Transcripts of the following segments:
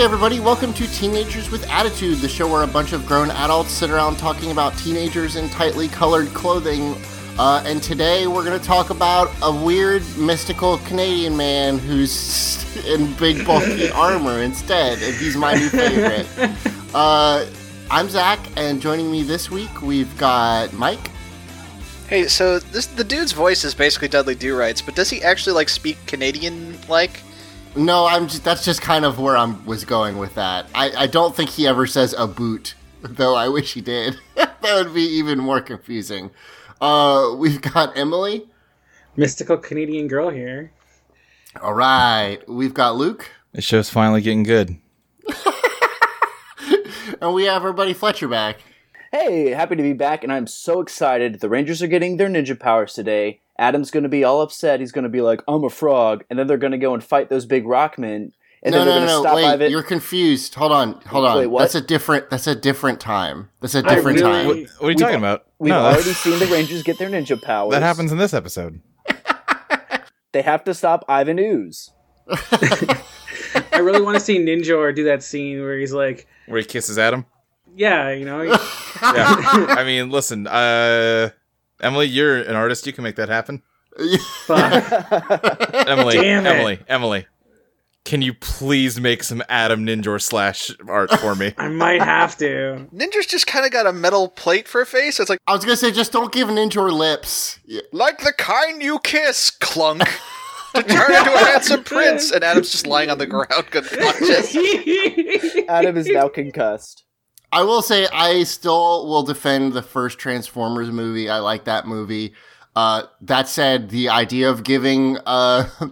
Hey everybody, welcome to Teenagers with Attitude, the show where a bunch of grown adults sit around talking about teenagers in tightly colored clothing. Uh, and today we're going to talk about a weird, mystical Canadian man who's in big, bulky armor instead, and he's my new favorite. Uh, I'm Zach, and joining me this week we've got Mike. Hey, so this the dude's voice is basically Dudley Do Rights, but does he actually like speak Canadian like? No, I'm just, that's just kind of where I was going with that. I, I don't think he ever says a boot, though I wish he did. that would be even more confusing. Uh, we've got Emily. mystical Canadian girl here. All right, we've got Luke, This show's finally getting good. and we have our buddy Fletcher back. Hey, happy to be back, and I'm so excited. The Rangers are getting their ninja powers today. Adam's going to be all upset. He's going to be like, I'm a frog. And then they're going to go and fight those big rockmen. And no, then they're no, going to no, stop wait, Ivan. you're confused. Hold on, hold on. Wait. That's a different. That's a different time. That's a different really- time. What, what are you We've- talking about? We've No, already seen the Rangers get their ninja powers. that happens in this episode. They have to stop Ivan Ooze. I really want to see Ninjor do that scene where he's like, Where he kisses Adam. yeah, you know, Yeah. I mean, listen, uh, Emily, you're an artist. You can make that happen. Emily, Damn it. Emily, Emily, can you please make some Adam Ninjor slash art for me? I might have to. Ninjor's just kind of got a metal plate for a face. It's like I was gonna say, just don't give Ninjor lips. Yeah. like the kind you kiss, clunk. to turn into a handsome prince, and Adam's just lying on the ground, unconscious. Adam is now concussed. I will say I still will defend the first Transformers movie. I like that movie. Uh, that said, the idea of giving uh,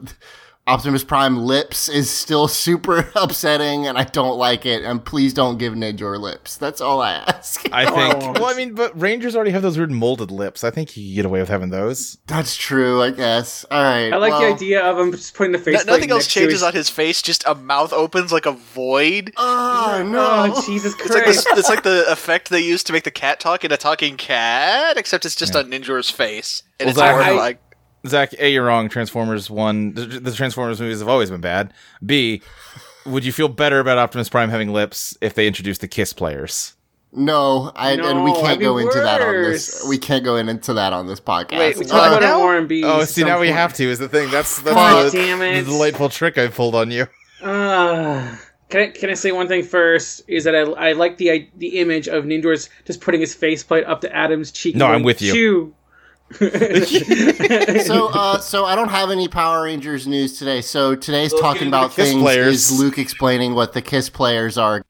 Optimus Prime lips is still super upsetting, and I don't like it. And please don't give Ninjor lips. That's all I ask. I think. Well, I mean, but Rangers already have those weird molded lips. I think you can get away with having those. That's true, I guess. All right. I like well, the idea of him just putting the face. No- nothing else changes on his face. Just a mouth opens like a void. Oh no! Oh Jesus It's like, Christ! this, it's like the effect they used to make the cat talk in a talking cat, except it's just on Ninjor's face, and Well, it's more I- like Zach, A, you're wrong. Transformers 1, the, the Transformers movies have always been bad. B, would you feel better about Optimus Prime having lips if they introduced the Kiss players? No, I, and we can't that'd go into that on this. We can't go in into that on this podcast. Wait, we Uh, about now? it more in B. Oh, see, now we have to, is the thing. That's, that's Fuck, the, damn it. the delightful trick I pulled on you. Uh, can I can I say one thing first? Is that I, I like the the image of Ninjor's just putting his faceplate up to Adam's cheek. and No, I'm with you. "Chew." so uh so I don't have any Power Rangers news today. So today's Look talking about things players. is Luke explaining what the Kiss players are.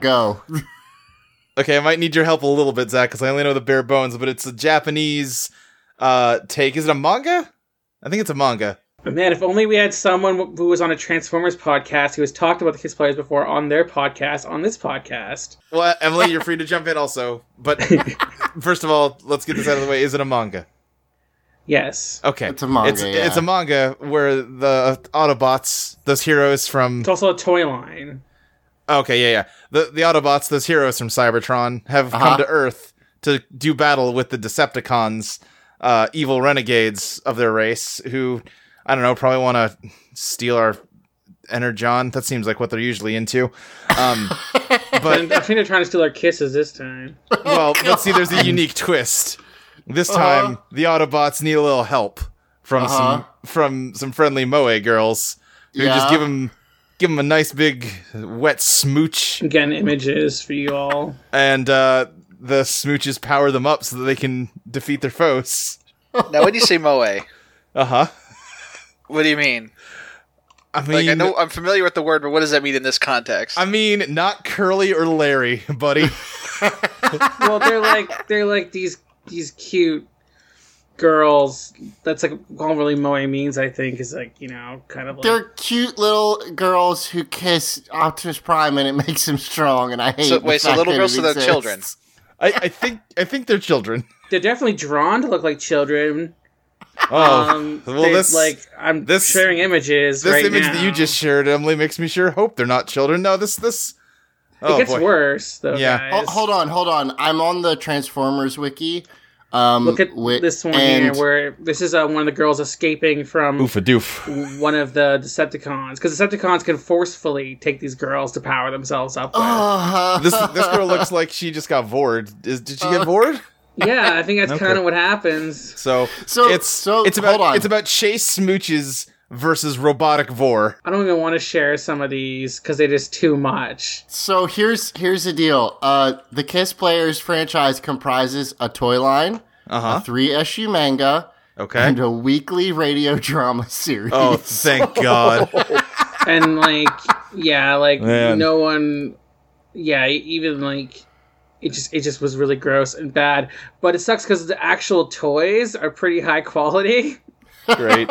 Go. Okay, I might need your help a little bit, Zach, because I only know the bare bones, but it's a Japanese uh, take. Is it a manga? I think it's a manga. Man, if only we had someone who was on a Transformers podcast who has talked about the Kiss players before on their podcast, on this podcast. Well, Emily, you're free to jump in also. But first of all, let's get this out of the way. Is it a manga? Yes. Okay. It's a manga, It's, yeah. it's a manga where the Autobots, those heroes from It's also a toy line. Okay, yeah, yeah. The the Autobots, those heroes from Cybertron, have Uh-huh. come to Earth to do battle with the Decepticons, uh, evil renegades of their race, who I don't know, probably want to steal our energon. That seems like what they're usually into. Um, but I think they're trying to steal our kisses this time. well, let's see. There's a unique twist. This time, the Autobots need a little help from Uh-huh. some from some friendly moe girls who just give them give them a nice big wet smooch Again, images for you all. and uh, the smooches power them up so that they can defeat their foes. Now, when you say moe, Uh huh. What do you mean? I mean, Like, I know I'm familiar with the word, but what does that mean in this context? I mean, not Curly or Larry, buddy. Well, they're like they're like these these cute girls. That's like all really moe means. I think is like you know kind of like They're cute little girls who kiss Optimus Prime, and it makes him strong. And I hate. So- the wait, so fact little that girls, it so they're exists. children. I, I think I think they're children. they're definitely drawn to look like children. Oh, Um, well, this like I'm this- sharing images. this right image now. that you just shared, Emily, makes me sure hope they're not children. No, this this. Oh it gets boy. worse though. Yeah. Ho- guys. hold on, hold on. I'm on the Transformers wiki. Um, Look at wi- this one and here, where this is uh, one of the girls escaping from Oof a doof. one of the Decepticons, because Decepticons can forcefully take these girls to power themselves up. With. Uh, This this girl looks like she just got vored. Is, did she get Uh, vored? Yeah, I think that's Okay. kind of what happens. So So- it's so, it's about hold on. it's about Chase Smooches versus Robotic Vor. I don't even want to share some of these because it is too much. so here's here's the deal. Uh, the Kiss Players franchise comprises a toy line, Uh a three issue manga, Okay. and a weekly radio drama series. Oh, thank God. And like, yeah, like Man. no one, yeah, even like. It just it just was really gross and bad, but it sucks because the actual toys are pretty high quality. Great.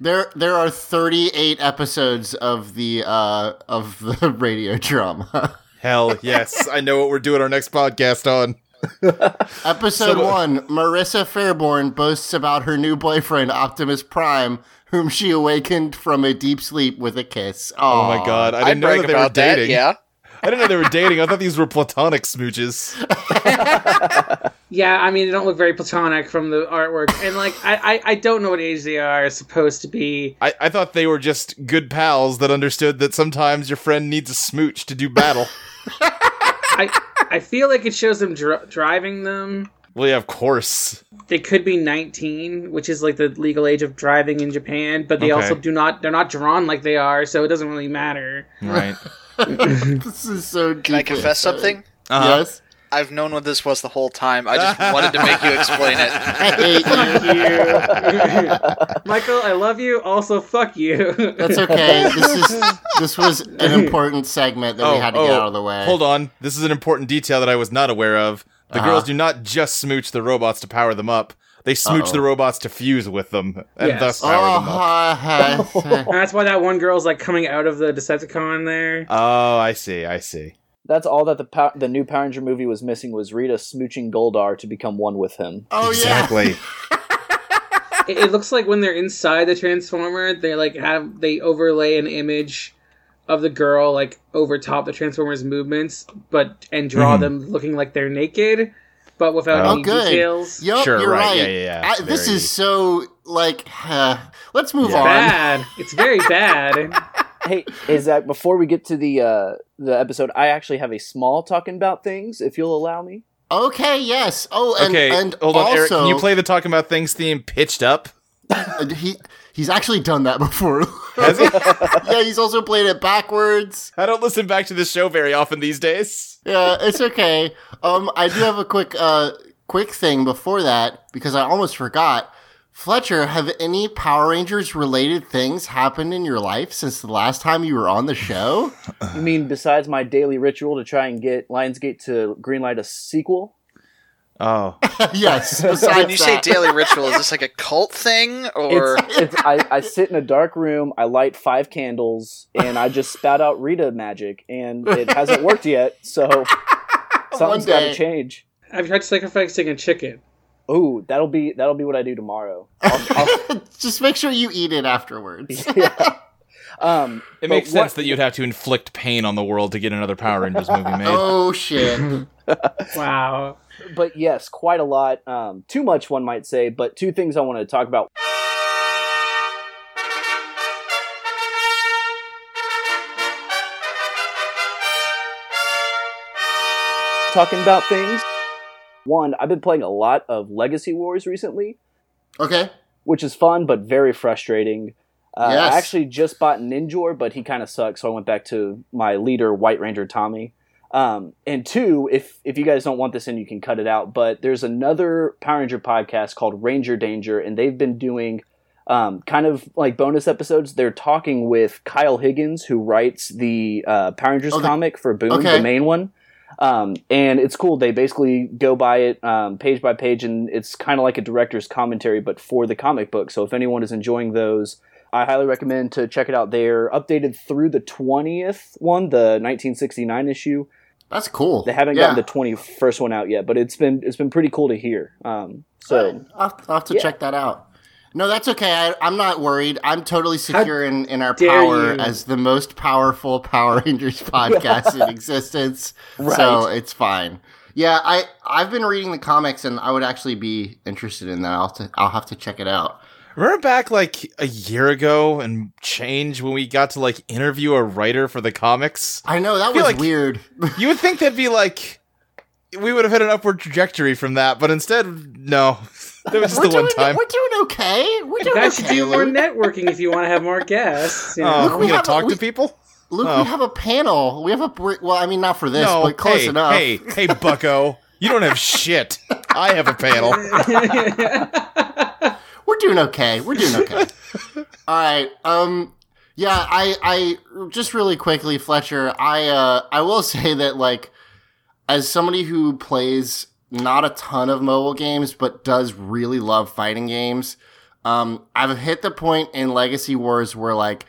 There there are 38 episodes of the uh of the radio drama. Hell yes. I know what we're doing our next podcast on. Episode So- 1, Marissa Fairborn boasts about her new boyfriend Optimus Prime, whom she awakened from a deep sleep with a kiss. Oh my God. I didn't know that they were about that. dating. Yeah. I didn't know they were dating. I thought these were platonic smooches. Yeah, I mean, they don't look very platonic from the artwork, and like, I, I, I don't know what age they are supposed to be. I, I thought they were just good pals that understood that sometimes your friend needs a smooch to do battle. I, I feel like it shows them dr- driving them. well, yeah, of course. They could be 19, which is like the legal age of driving in Japan, but they Okay. also do not. They're not drawn like they are, so it doesn't really matter. Right. This is so Can I confess something? Uh-huh. Yes. I've known what this was the whole time. I just wanted to make you explain it. I hate you. You, Michael, I love you. Also, fuck you. That's okay. This is this was an important segment that we had to get out of the way. Oh, Hold on. This is an important detail that I was not aware of. The Uh-huh. girls do not just smooch the robots to power them up. They smooch Uh-oh. the robots to fuse with them and Yes. thus power them up. Oh, And that's why that one girl's like coming out of the Decepticon there. Oh, I see. I see. That's all that the pow- the new Power Ranger movie was missing was Rita smooching Goldar to become one with him. oh yeah. exactly. it, it looks like when they're inside the transformer they like have they overlay an image of the girl like over top the transformers movements but and draw Mhm. them looking like they're naked but without Oh, any good. details Yup, Sure, you're right. right. Yeah, yeah, yeah. I, this is so like. Uh, let's move Yeah. on. bad it's very bad hey, is that before we get to the uh, the episode? I actually have a small talking about things, if you'll allow me. Okay. Yes. Oh, and okay, and hold on, also, Eric. Can you play the talking about things theme pitched up? he he's actually done that before. Has he? yeah, he's also played it backwards. I don't listen back to this show very often these days. Yeah, it's okay. Um, I do have a quick uh quick thing before that because I almost forgot. Fletcher, have any Power Rangers related things happened in your life since the last time you were on the show? You mean besides my daily ritual to try and get Lionsgate to greenlight a sequel? Oh, yes. Besides When you say daily ritual, is this like a cult thing or It's, it's I, I sit in a dark room, I light five candles, and I just spout out Rita magic, and it hasn't worked yet, so something's gotta change. I've tried sacrificing a chicken. Ooh, that'll be that'll be what I do tomorrow. I'll, I'll, just make sure you eat it afterwards. yeah. Um, it but makes what- sense that you'd have to inflict pain on the world to get another Power Rangers movie made. oh shit. Wow. but yes, quite a lot. Um, too much, one might say. But two things I want to talk about. Talking about things. One, I've been playing a lot of Legacy Wars recently, Okay. which is fun but very frustrating. Uh, Yes. I actually just bought Ninjor, but he kind of sucks, so I went back to my leader, White Ranger Tommy. Um, and two, if if you guys don't want this in, you can cut it out. But there's another Power Ranger podcast called Ranger Danger, and they've been doing um, kind of like bonus episodes. They're talking with Kyle Higgins, who writes the uh, Power Rangers the- comic for Boom, okay. the main one. Um, and it's cool. They basically go by it um, page by page, and it's kind of like a director's commentary, but for the comic book. So if anyone is enjoying those, I highly recommend to check it out. They're updated through the 20th one, the 1969 issue. That's cool. They haven't yeah. gotten the 21st one out yet, but it's been it's been pretty cool to hear. Um, so I'll, have- I'll have to Yeah. check that out. No, that's okay. I, I'm not worried. I'm totally secure in, in our power you. as the most powerful Power Rangers podcast in existence. So it's fine. Yeah, I I've been reading the comics and I would actually be interested in that. I'll to, I'll have to check it out. Remember back like a year ago and change when we got to like interview a writer for the comics? I know that feel was like- weird. You would think that'd be like we would have had an upward trajectory from that, but instead, no. That was just we're the one doing time. we're doing okay. We're You doing guys should okay. do more networking if you want to have more guests. You oh, know? Oh, Look, we we gonna have a- talk we- to people? Luke, Oh. we have a panel. We have a well, I mean, not for this, no, but close hey, enough. hey, hey, Bucko, you don't have shit. I have a panel. We're doing okay. We're doing okay. All right. Um. Yeah. I. I. Just really quickly, Fletcher. I. Uh. I will say that like, as somebody who plays not a ton of mobile games, but does really love fighting games, um, I've hit the point in Legacy Wars where like.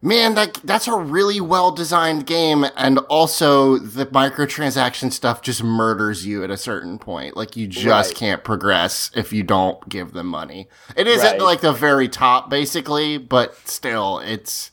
Man, that that's a really well designed game, and also the microtransaction stuff just murders you at a certain point. Like you just Right. can't progress if you don't give them money. It is at like the very top, basically, but still, it's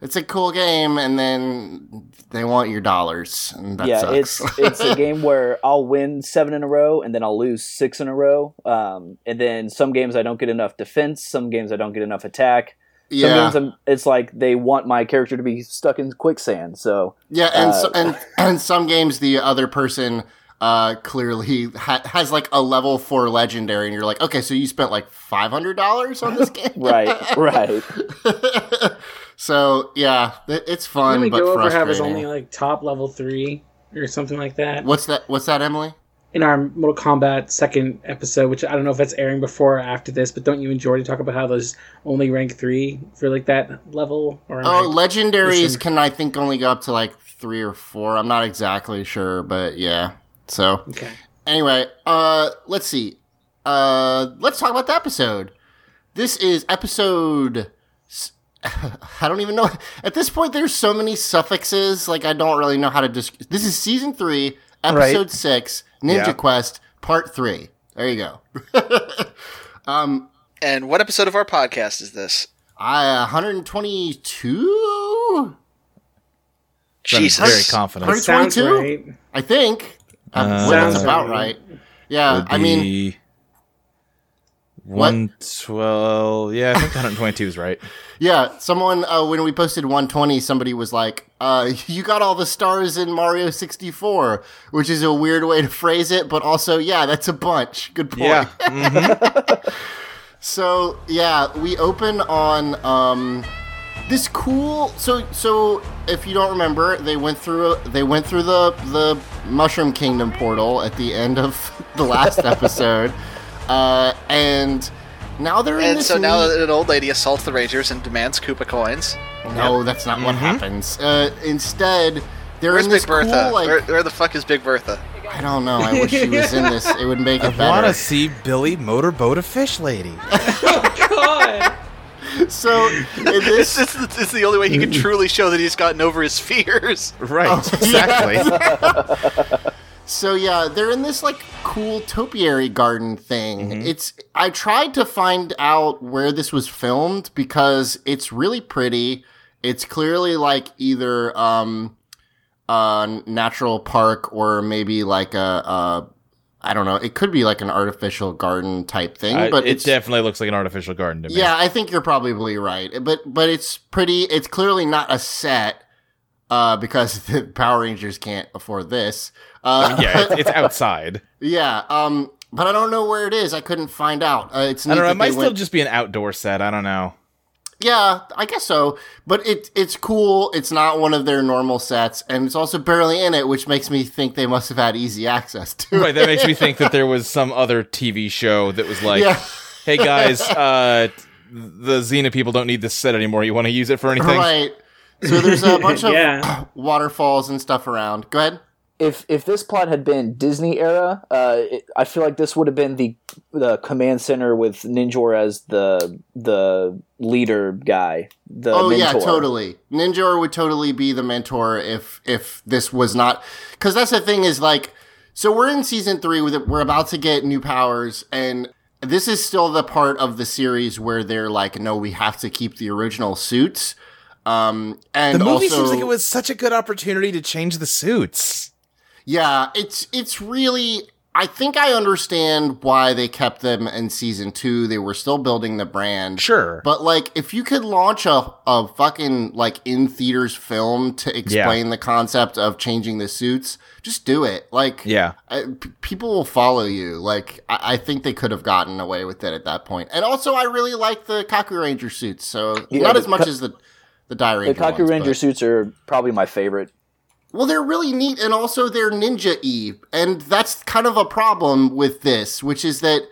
it's a cool game, and then they want your dollars, and that yeah, sucks. it's it's a game where I'll win seven in a row and then I'll lose six in a row. Um, and then some games I don't get enough defense, some games I don't get enough attack. Some yeah, games I'm, it's like they want my character to be stuck in quicksand. So yeah, and uh, so, and and some games the other person uh clearly ha- has like a level four legendary, and you're like, okay, so you spent like five hundred dollars on this game, right, right. so yeah, it- it's fun, we but go over how it frustrating. only like top level three or something like that What's that? What's that, Emily? In our Mortal Kombat second episode, which I don't know if that's airing before or after this, but don't you enjoy to talk about how those only rank three for like that level? Or Oh, I- legendaries Listen. can I think only go up to like three or four. I'm not exactly sure, but yeah. So okay. anyway, uh, let's see. Uh, let's talk about the episode. This is episode. s- I don't even know. At this point, there's so many suffixes. Like I don't really know how to. Dis- this is season three, episode Right. six, Ninja Yeah. Quest, part three. There you go. And what episode of our podcast is this? I 122. Jesus. very confident. Hurry- Sounds 22? right. I think. Uh, Uh, that's Sounds about right. right. Yeah, Would I mean, be 112. Yeah, I think 122 is right. yeah. Someone uh, when we posted 120, somebody was like, uh, "You got all the stars in Mario 64," which is a weird way to phrase it, but also, yeah, that's a bunch. Good point. Yeah. mhm. So yeah, we open on um, this cool. So so if you don't remember, they went through they went through the the Mushroom Kingdom portal at the end of the last episode, uh, and now they're in And this. so now neat- an old lady assaults the Rangers and demands Koopa coins. no, that's not what happens. Uh, instead, they're Where's in this Big Bertha? cool like where, where the fuck is Big Bertha? I don't know. I wish she was in this. It would make it better. I want better. to see Billy motorboat a fish lady. Oh, God. So in this, This is it's the only way he can truly show that he's gotten over his fears. Right, Oh, exactly. So yeah, they're in this like cool topiary garden thing. It's I tried to find out where this was filmed because it's really pretty. It's clearly like either um a natural park or maybe like a, a I don't know. It could be like an artificial garden type thing, I- but it definitely looks like an artificial garden to me. yeah, I think you're probably right. But but it's pretty. It's clearly not a set uh, because the Power Rangers can't afford this. Uh, yeah, it's, it's outside. yeah. Um, but I don't know where it is. I couldn't find out. Uh, it's I don't know. It might still went- just be an outdoor set. I don't know. Yeah, I guess so. But it it's cool. It's not one of their normal sets, and it's also barely in it, which makes me think they must have had easy access to it. Right, it. that makes me think that there was some other TV show that was like, Yeah. "Hey guys, uh, the Xena people don't need this set anymore. You want to use it for anything?" Right. So there's a bunch of Yeah. waterfalls and stuff around. Go ahead. if if this plot had been Disney era, uh, it, I feel like this would have been the the command center with Ninjor as the the leader guy. The Oh yeah, totally. Ninjor would totally be the mentor if if this was not because that's the thing is like so we're in season three with it, we're about to get new powers and this is still the part of the series where they're like no we have to keep the original suits um and The movie also seems like it was such a good opportunity to change the suits. yeah it's it's really I think I understand why they kept them in season two. They were still building the brand. Sure, But like, if you could launch a, a fucking like in theaters film to explain the concept of changing the suits, just do it. Like, yeah, I, p- people will follow you. Like, I, I think they could have gotten away with it at that point. And also, I really like the Kakuranger suits. So Yeah, not as much as the the Die The Ranger. Kaku ones, Ranger but- suits are probably my favorite. well, they're really neat, and also they're ninja y, and that's kind of a problem with this, which is that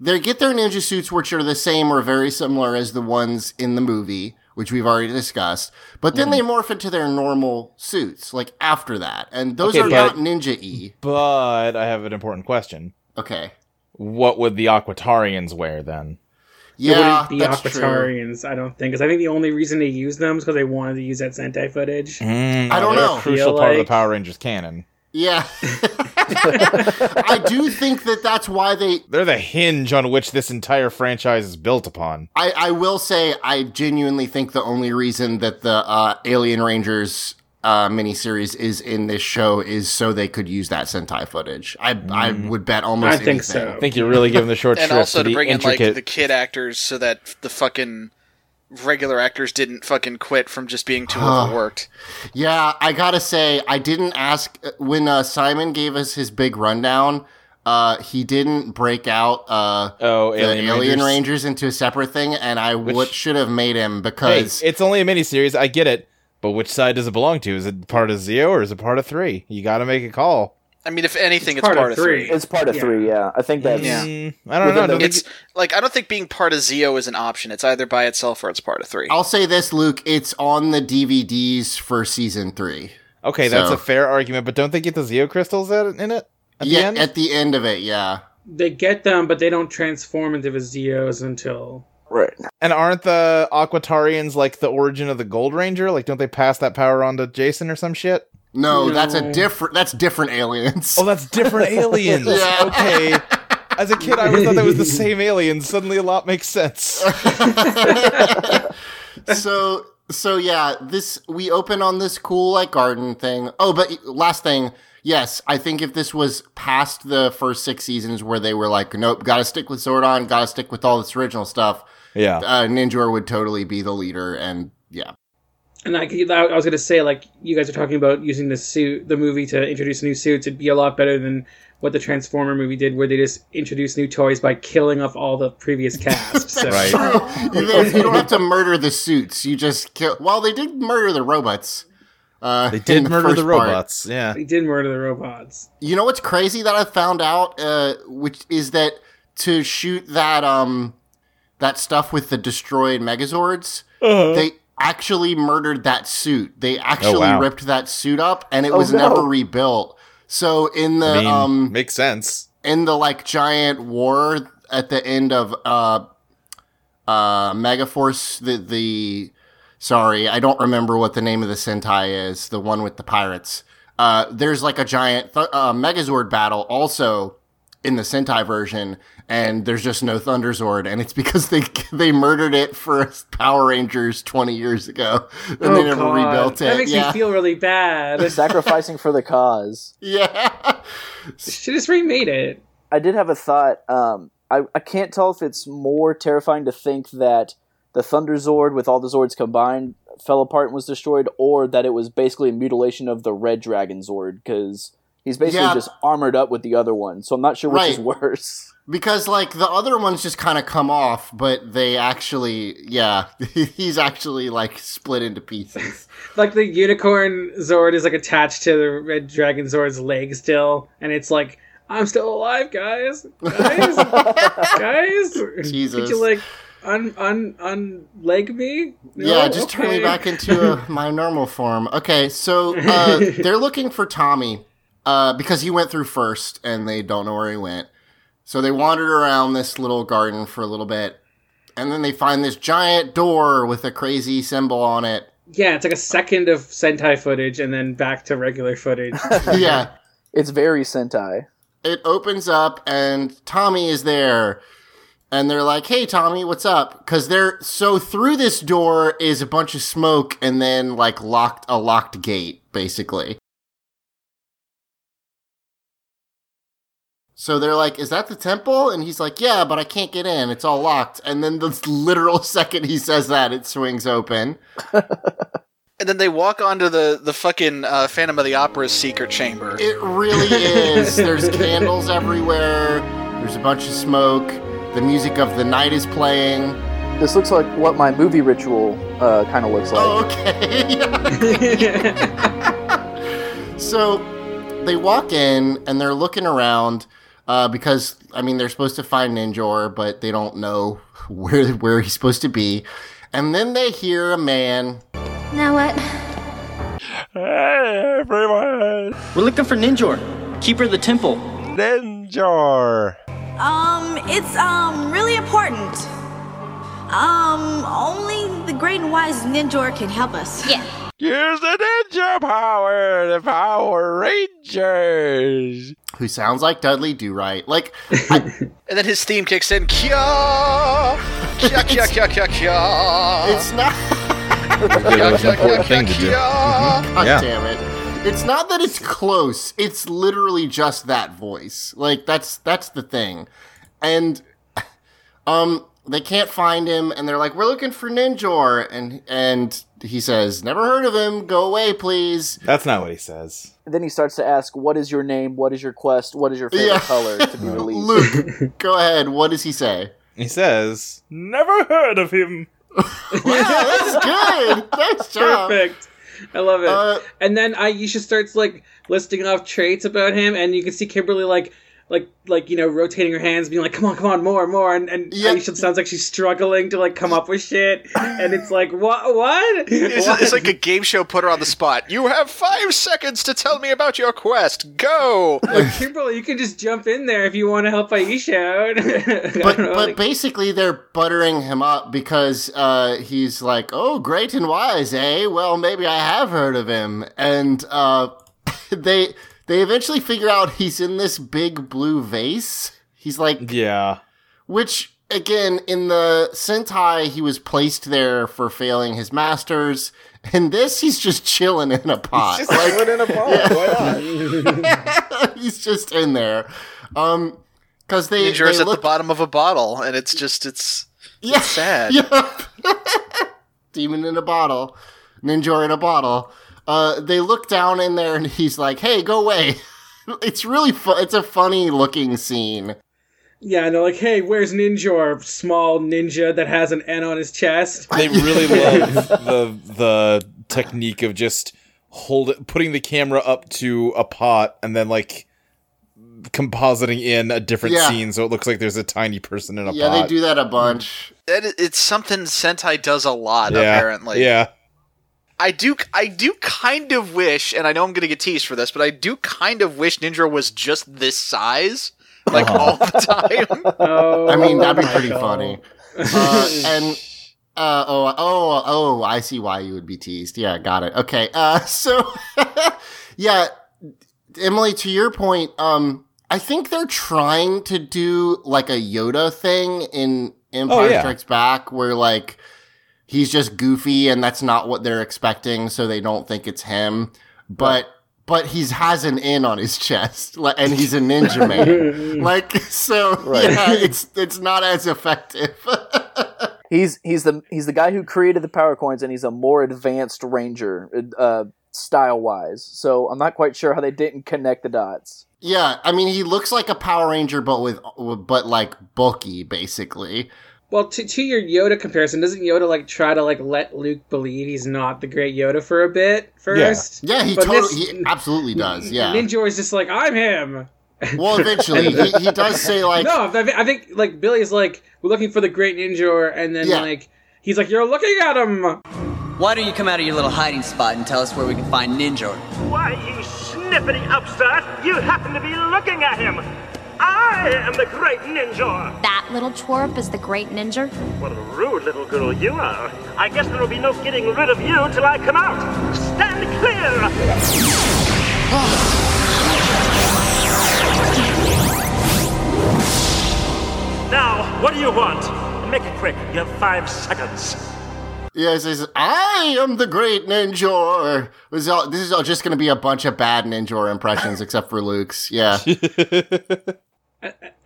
they get their ninja suits, which are the same or very similar as the ones in the movie, which we've already discussed. But then mm-hmm. they morph into their normal suits, like after that, and those Okay, are but- not ninja y. but I have an important question. Okay, What would the Aquatarians wear then? Yeah, the that's true. Aquatarians, I don't think, because I think the only reason they used them is because they wanted to use that Sentai footage. Mm, I don't know. A crucial Feel part of the Power Rangers canon. Yeah, I do think that that's why they They're the hinge on which this entire franchise is built upon. I, I will say I genuinely think the only reason that the uh, Alien Rangers uh, miniseries is in this show is so they could use that Sentai footage. I I would bet almost. I think anything. so. I think you're really giving the short and shrift also to to the bring in intricate. like the kid actors so that the fucking regular actors didn't fucking quit from just being too overworked. Yeah, I gotta say I didn't ask when uh, Simon gave us his big rundown. Uh, he didn't break out uh, oh, the Alien, Alien, Rangers. Rangers. into a separate thing, and I would Which- should have made him Hey, because it's only a miniseries. I get it, but which side does it belong to? Is it part of Zeo or is it part of three? You got to make a call. I mean, if anything, it's, part part, of of three. three. It's part of Yeah. three. Yeah, I think that's Yeah. Mm, I don't know. the- Don't It's like I don't think being part of Zeo is an option. It's either by itself or it's part of three. I'll say this, Luke. It's on the DVDs for season three. okay, that's a fair argument, but don't they get the Zeo crystals at, in it at yeah, the end? at the end of it, yeah. They get them, but they don't transform into Vizios until. Right. and aren't the Aquatarians like the origin of the Gold Ranger? Like, don't they pass that power on to Jason or some shit? No, that's a different. That's different aliens. Oh, that's different aliens. Yeah. Okay. As a kid, I always thought that was the same aliens. Suddenly, a lot makes sense. so so yeah, this we open on this cool like garden thing. Oh, but last thing, yes, I think if this was past the first six seasons where they were like, nope, got to stick with Zordon, got to stick with all this original stuff, Yeah. uh, Ninjor would totally be the leader, and yeah, And I, I was going to say, like, you guys are talking about using the suit, the movie to introduce new suits. It'd be a lot better than what the Transformer movie did, where they just introduced new toys by killing off all the previous cast. So, Right. you, don't- have to murder the suits. You just kill. Well, they did murder the robots. Uh, They in did murder first the part. robots. Yeah. They did murder the robots. You know what's crazy that I found out, uh, which is that to shoot that um that stuff with the destroyed Megazords, they actually murdered that suit. They actually wow. ripped that suit up, and it Oh, was no. never rebuilt. So in the I mean, um makes sense. in the like giant war at the end of uh uh Megaforce the the sorry, I don't remember what the name of the Sentai is, the one with the pirates. Uh there's like a giant th- uh, Megazord battle also in the Sentai version and there's just no Thunderzord and it's because they they murdered it for Power Rangers 20 years ago and Oh, they never God. rebuilt it. That makes yeah. me feel really bad. Sacrificing for the cause. yeah. she just remade it. I did have a thought. Um, I, I can't tell if it's more terrifying to think that the Thunder Zord, with all the Zords combined, fell apart and was destroyed, or that it was basically a mutilation of the Red Dragon Zord, because he's basically Yeah. just armored up with the other one. So I'm not sure which is Right. worse. Because like the other ones just kind of come off, but they actually, yeah, he's actually like split into pieces. Like the unicorn Zord is like attached to the red dragon Zord's leg still, and it's like, I'm still alive, guys. Guys, guys. Jesus. Could you like un un unleg me? No? yeah, just turn me back into uh my normal form. Okay, so uh, they're looking for Tommy uh, because he went through first, and they don't know where he went. So they wandered around this little garden for a little bit, and then they find this giant door with a crazy symbol on it. Yeah, it's like a second of Sentai footage and then back to regular footage. yeah. It's very Sentai. it opens up and Tommy is there. And they're like, "Hey, Tommy, what's up?" Because they're so through this door is a bunch of smoke, and then like locked a locked gate, basically. So they're like, "Is that the temple?" And he's like, "Yeah, but I can't get in. It's all locked." And then the literal second he says that, it swings open. And then they walk onto the the fucking uh, Phantom of the Opera's secret chamber. It really is. There's candles everywhere. There's a bunch of smoke. The music of the night is playing. This looks like what my movie ritual uh, kind of looks like. Oh, okay. so they walk in and they're looking around uh, because I mean they're supposed to find Ninjor, but they don't know where where he's supposed to be. And then they hear a man. Now what? Hey, everyone! We're looking for Ninjor, keeper of the temple. Ninjor! Um, it's um really important. Um, only the great and wise Ninjor can help us. Yeah. Use the ninja power! The Power Rangers! Who sounds like Dudley Do Right? Like, I, And then his theme kicks in. Kya! Kya, kya, kya, kya, kya! it's not. The most important thing to do. God Yeah. damn it! It's not that it's close. It's literally just that voice. Like that's that's the thing, and um, they can't find him, and they're like, "We're looking for Ninjor," and and he says, "Never heard of him. Go away, please." That's not what he says. And then he starts to ask, "What is your name? What is your quest? What is your favorite Yeah. color to be released?" Luke, go ahead. What does he say? He says, "Never heard of him." Wow, that's good. That's. Perfect. I love it. Uh, and then Aisha starts like listing off traits about him, and you can see Kimberly like, like, like you know, rotating her hands, being like, "Come on, come on, more, more." And, and Yeah. Aisha sounds like she's struggling to like come up with shit, and it's like, what, what? It's, What? it's like a game show put her on the spot. You have five seconds to tell me about your quest. Go! Like, Kimberly, you can just jump in there if you want to help Aisha out. But know, but like- basically they're buttering him up because uh, he's like, "Oh, great and wise, eh? Well, maybe I have heard of him." And uh, they they eventually figure out he's in this big blue vase. He's like, Yeah. which again in the Sentai he was placed there for failing his masters. In this, he's just chilling in a pot. Just like, in a ball. Why not? he's just in there. Um, because they, Ninjor's they at look the bottom of a bottle, and it's just it's Yeah. sad. Yeah. Demon in a bottle. Ninja in a bottle. Uh, they look down in there and he's like, hey, go away. it's really fun. It's a funny looking scene. yeah, and they're like, "Hey, where's Ninja? Or small ninja that has an N on his chest." They really love the the technique of just hold it, putting the camera up to a pot and then like compositing in a different Yeah. scene so it looks like there's a tiny person in a Yeah, pot. Yeah, they do that a bunch. That is- it's something Sentai does a lot, yeah. apparently. Yeah. I do, I do kind of wish, and I know I'm going to get teased for this, but I do kind of wish Ninjor was just this size, like all the time. Oh, I mean, that'd be pretty Michael. funny. Uh, and uh, oh, oh, oh, I see why you would be teased. Yeah, got it. Okay. Uh, so yeah, Emily, to your point, um, I think they're trying to do like a Yoda thing in Empire Oh, yeah. Strikes Back, where like he's just goofy and that's not what they're expecting, so they don't think it's him. But but he's has an in on his chest, and he's a ninja man. like so, yeah, it's it's not as effective. He's he's the he's the guy who created the power coins, and he's a more advanced ranger, uh, style wise. So I'm not quite sure how they didn't connect the dots. yeah, I mean, he looks like a Power Ranger, but with but like bulky, basically. Well, to, to your Yoda comparison, doesn't Yoda like try to like let Luke believe he's not the great Yoda for a bit first? Yeah, yeah he But totally, this- he absolutely does. Yeah. Ninjor is just like I'm him. Well, eventually, he, he does say like, no, I, I think like Billy's like we're looking for the great Ninjor, and then Yeah. like he's like you're looking at him. Why don't you come out of your little hiding spot and tell us where we can find Ninjor? Why, you snippety upstart, you happen to be looking at him. I am the great Ninjor. That little twerp is the great Ninjor? What a rude little girl you are. I guess there will be no getting rid of you till I come out. Stand clear! now, what do you want? Make it quick. You have five seconds. yeah, he says, "I am the great Ninjor." This is all, this is all just going to be a bunch of bad Ninjor impressions, except for Luke's. Yeah,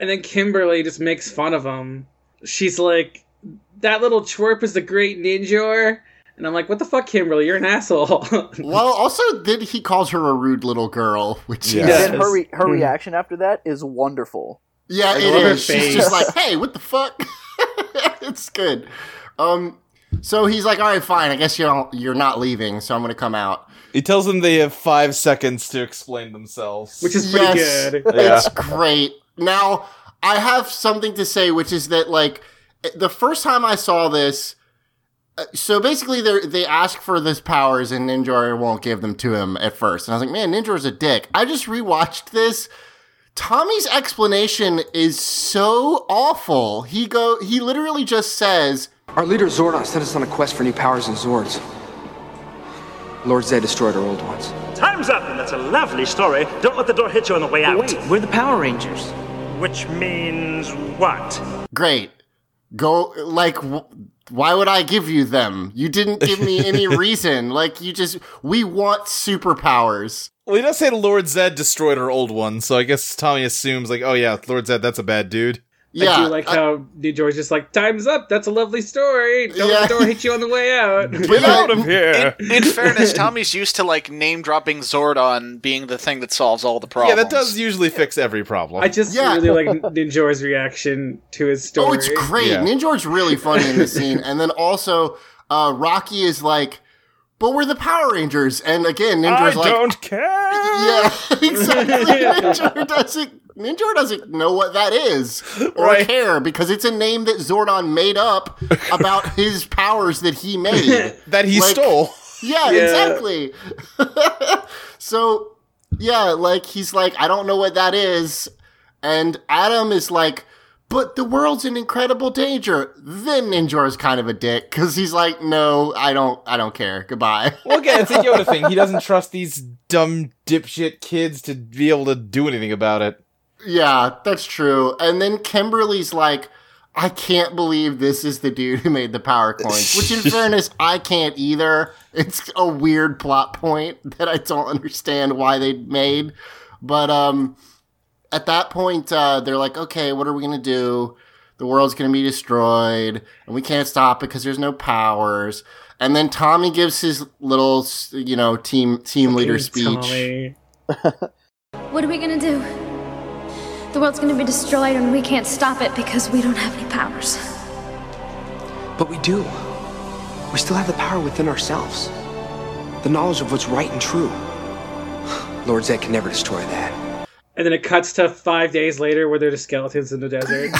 And then Kimberly just makes fun of him. She's like, "That little twerp is the great Ninjor," and I'm like, "What the fuck, Kimberly? You're an asshole." well, also, then he calls her a rude little girl, which Yeah. is Then her re- her Hmm. reaction after that is wonderful. Yeah, I it love her is. She's just like, "Hey, what the fuck?" it's good. Um, so he's like, "All right, fine. I guess you're you're not leaving, so I'm going to come out." He tells them they have five seconds to explain themselves. Which is pretty Yes. good. Yeah. It's great. Now, I have something to say, which is that like the first time I saw this. uh, So basically, they they ask for this powers, and Ninjor won't give them to him at first. And I was like, "Man, Ninjor Ninjor's a dick." I just rewatched this. Tommy's explanation is so awful. He go he literally just says, Our leader Zordon sent us on a quest for new powers and Zords. Lord Zed destroyed our old ones. Time's up, and that's a lovely story. Don't let the door hit you on the way out. Wait, we're the Power Rangers. Which means what? "Great, go like." W- why would I give you them? You didn't give me any reason. Like you just we want superpowers. Well, he does say Lord Zed destroyed our old one, so I guess Tommy assumes like, oh yeah, Lord Zed, that's a bad dude. Yeah, I do like how Ninjor's just like, "Time's up. That's a lovely story. Don't Yeah. let the door hit you on the way out." Get out of here. In, in fairness, Tommy's used to like name dropping Zordon being the thing that solves all the problems. Yeah, that does usually fix every problem. I just Yeah. really like Ninjor's reaction to his story. Oh, it's great. Yeah. Ninjor's really funny in this scene. And then also, uh, Rocky is like, but we're the Power Rangers. And again, I Ninjor's like, don't care. yeah, exactly. Ninjor doesn't, Ninjor doesn't know what that is or Right. care because it's a name that Zordon made up about his powers that he made. that he Like- stole. Yeah, Yeah. exactly. so, yeah, like he's like, I don't know what that is. And Adam is like, but the world's in incredible danger. Then Ninjor's kind of a dick because he's like, no, I don't, I don't care. Goodbye. Well, again, it's a Yoda thing. He doesn't trust these dumb dipshit kids to be able to do anything about it. Yeah, that's true. And then Kimberly's like, I can't believe this is the dude who made the power coins. Which, in fairness, I can't either. It's a weird plot point that I don't understand why they made. But um, at that point, uh, they're like, okay, what are we gonna do? The world's gonna be destroyed, and we can't stop it because there's no powers. And then Tommy gives his little, you know, team team leader speech. What are we gonna do? The world's gonna be destroyed and we can't stop it because we don't have any powers. But we do. We still have the power within ourselves. The knowledge of what's right and true. Lord Zed can never destroy that. And then it cuts to five days later where they're just skeletons in the desert.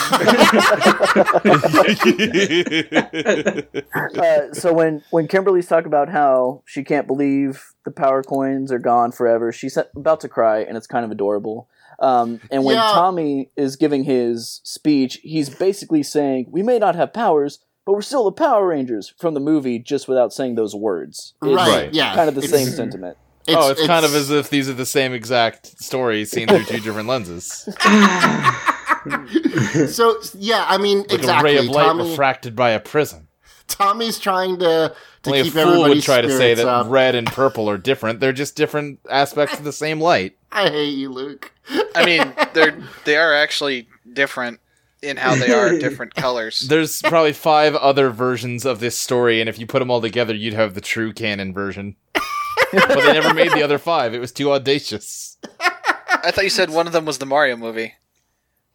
uh, so when when Kimberly's talking about how she can't believe the power coins are gone forever, she's about to cry, and it's kind of adorable. Um, and when Yeah. Tommy is giving his speech, he's basically saying, "We may not have powers, but we're still the Power Rangers" from the movie, just without saying those words. It's Right, yeah. kind of the It's- same sentiment. oh, it's, kind of as if these are the same exact stories seen through two different lenses. so yeah, I mean Like exactly. a ray of light Tommy, refracted by a prism. Tommy's trying to to Only a fool everybody's would try to say that up. red and purple are different. They're just different aspects of the same light. I hate you, Luke. I mean, they're they are actually different in how they are different colors. There's probably five other versions of this story, and if you put them all together, you'd have the true canon version. but they never made the other five. It was too audacious. I thought you said one of them was the Mario movie.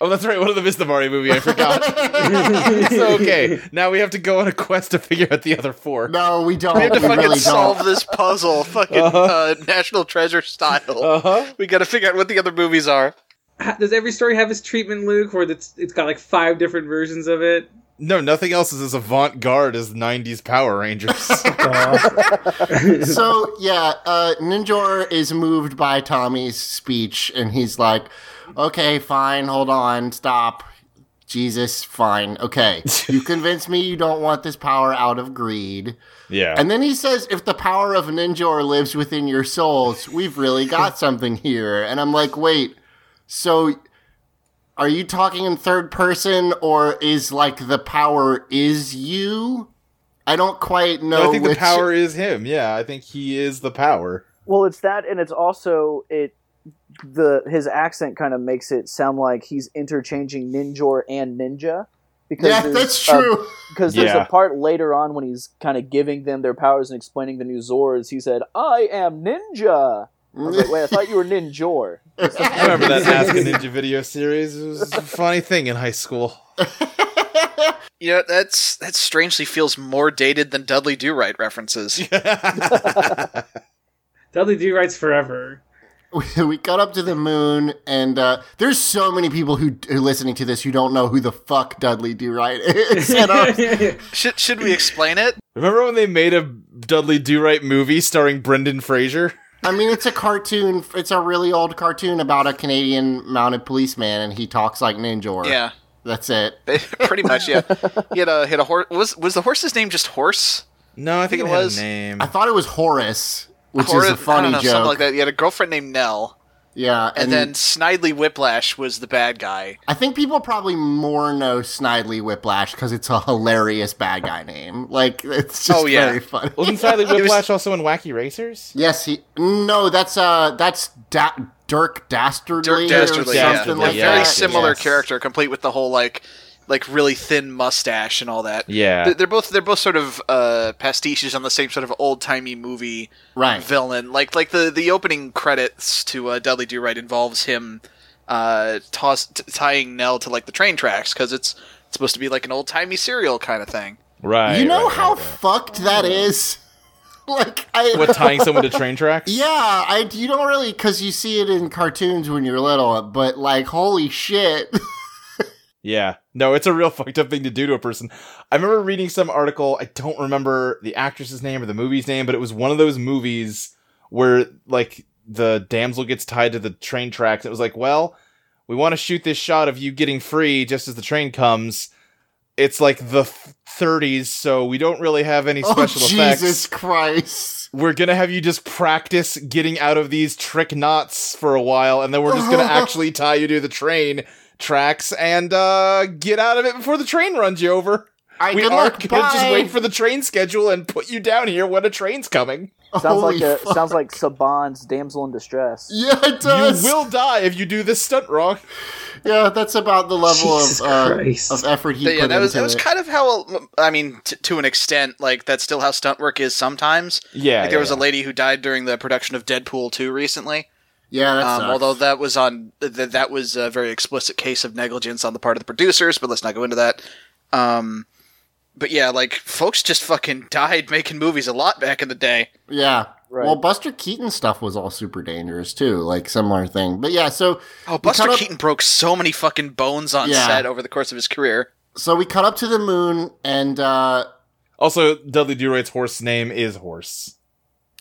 Oh, that's right. One of them is the Mario movie. I forgot. so okay, now we have to go on a quest to figure out the other four. No, we don't. We have to We fucking really solve don't. this puzzle, fucking Uh-huh. uh, National Treasure style. Uh-huh. We got to figure out what the other movies are. Does every story have its treatment, Luke, where it's, it's got like five different versions of it? No, nothing else is as avant-garde as '90s Power Rangers. so yeah, uh, Ninjor is moved by Tommy's speech, and he's like, "Okay, fine, hold on, stop." Jesus, fine, okay. You convinced me you don't want this power out of greed. yeah. And then he says, if the power of Ninjor lives within your souls, we've really got something here. And I'm like, wait, so are you talking in third person or is like the power is you? I don't quite know. No, I think which- the power is him. Yeah, I think he is the power. Well, it's that, and it's also it. The his accent kind of makes it sound like he's interchanging Ninjor and Ninja. Because Yeah, that's true. because there's Yeah. a part later on when he's kind of giving them their powers and explaining the new Zords. He said, "I am Ninja." I was like, "Wait, I thought you were Ninjor." I remember that Ask a Ninja video series. It was a funny thing in high school. You know, that's that strangely feels more dated than Dudley Do Right references. Dudley Do Right's forever. we got up to the moon, and uh, there's so many people who are listening to this who don't know who the fuck Dudley Do Right is. And I'm- should should we explain it? Remember when they made a Dudley Do Right movie starring Brendan Fraser? I mean, it's a cartoon. It's a really old cartoon about a Canadian mounted policeman, and he talks like Ninjor. Yeah, That's it. pretty much. Yeah, he had a hit a horse. Was was the horse's name just Horse? No, I think, think it it had was- a name. I thought it was Horace, which Hor- is a I funny know, joke. something like that. He had a girlfriend named Nell, Yeah, and, then Snidely Whiplash was the bad guy. I think people probably more know Snidely Whiplash because it's a hilarious bad guy name. Like it's just Oh, yeah. very funny. Wasn't Snidely Whiplash also in Wacky Racers? yes, he. No, that's uh, that's da- Dick Dastardly. Dick Dastardly, yeah, something yeah, like a that. very similar Yes. character, complete with the whole like like really thin mustache and all that. Yeah. They're- they're both they're both sort of uh, pastiches on the same sort of old timey movie Right. villain. Like like the the opening credits to uh, Dudley Do Right involves him uh, toss, t- tying Nell to like the train tracks because it's it's supposed to be like an old timey serial kind of thing. Right. You know right, how right, right. fucked that is. Like I. What, tying someone to train tracks? Yeah, I you don't really because you see it in cartoons when you're little, but like holy shit. Yeah. No, it's a real fucked up thing to do to a person. I remember reading some article, I don't remember the actress's name or the movie's name, but it was one of those movies where like the damsel gets tied to the train tracks. It was like, well, we want to shoot this shot of you getting free just as the train comes. It's like the th- 30s, so we don't really have any oh special Jesus effects. Christ! We're gonna have you just practice getting out of these trick knots for a while, and then we're just gonna actually tie you to the train tracks and uh, get out of it before the train runs you over. I we good aren't luck, gonna just wait for the train schedule and put you down here when a train's coming. Sounds Holy like a, fuck. sounds like Saban's damsel in distress. Yeah, it does. You will die if you do this stunt wrong. Yeah, that's about the level Jesus of uh, of effort he But yeah, put that was into that was kind of how I mean t- to an extent like that's still how stunt work is sometimes. Yeah, like there yeah, was a lady who died during the production of Deadpool 2 recently. Yeah, that Um, sucks. although that was on th- that was a very explicit case of negligence on the part of the producers, but let's not go into that. Um, but yeah, like folks just fucking died making movies a lot back in the day. yeah, Right. Well, Buster Keaton stuff was all super dangerous too, like similar thing. But yeah, so Oh, Buster cut up- Keaton broke so many fucking bones on Yeah. set over the course of his career. So we cut up to the moon, and uh Also, Dudley Do Right's horse name is Horse.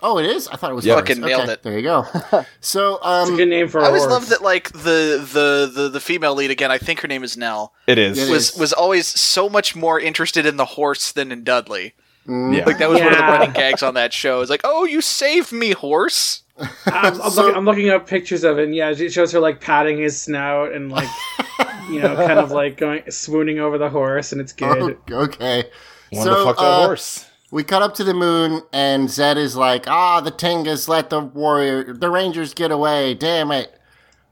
Oh, it is. I thought it was Yeah. Horse. Fucking nailed Okay, it. There you go. So It's a um, good name for a I always love that, like the, the the the female lead again. I think her name is Nell. It is. It was is. was always so much more interested in the horse than in Dudley. mm, Yeah. Like that was one of the running gags on that show. It's like, oh, you saved me, horse. I'm, I'm, So- looking, I'm looking up pictures of it. and Yeah, it shows her like patting his snout and like, you know, kind of like going swooning over the horse, and it's good. oh, okay. One so to fuck that uh, horse. We cut up to the moon, and Zed is like, "Ah, the Tengas let the warrior, the Rangers get away. Damn it!"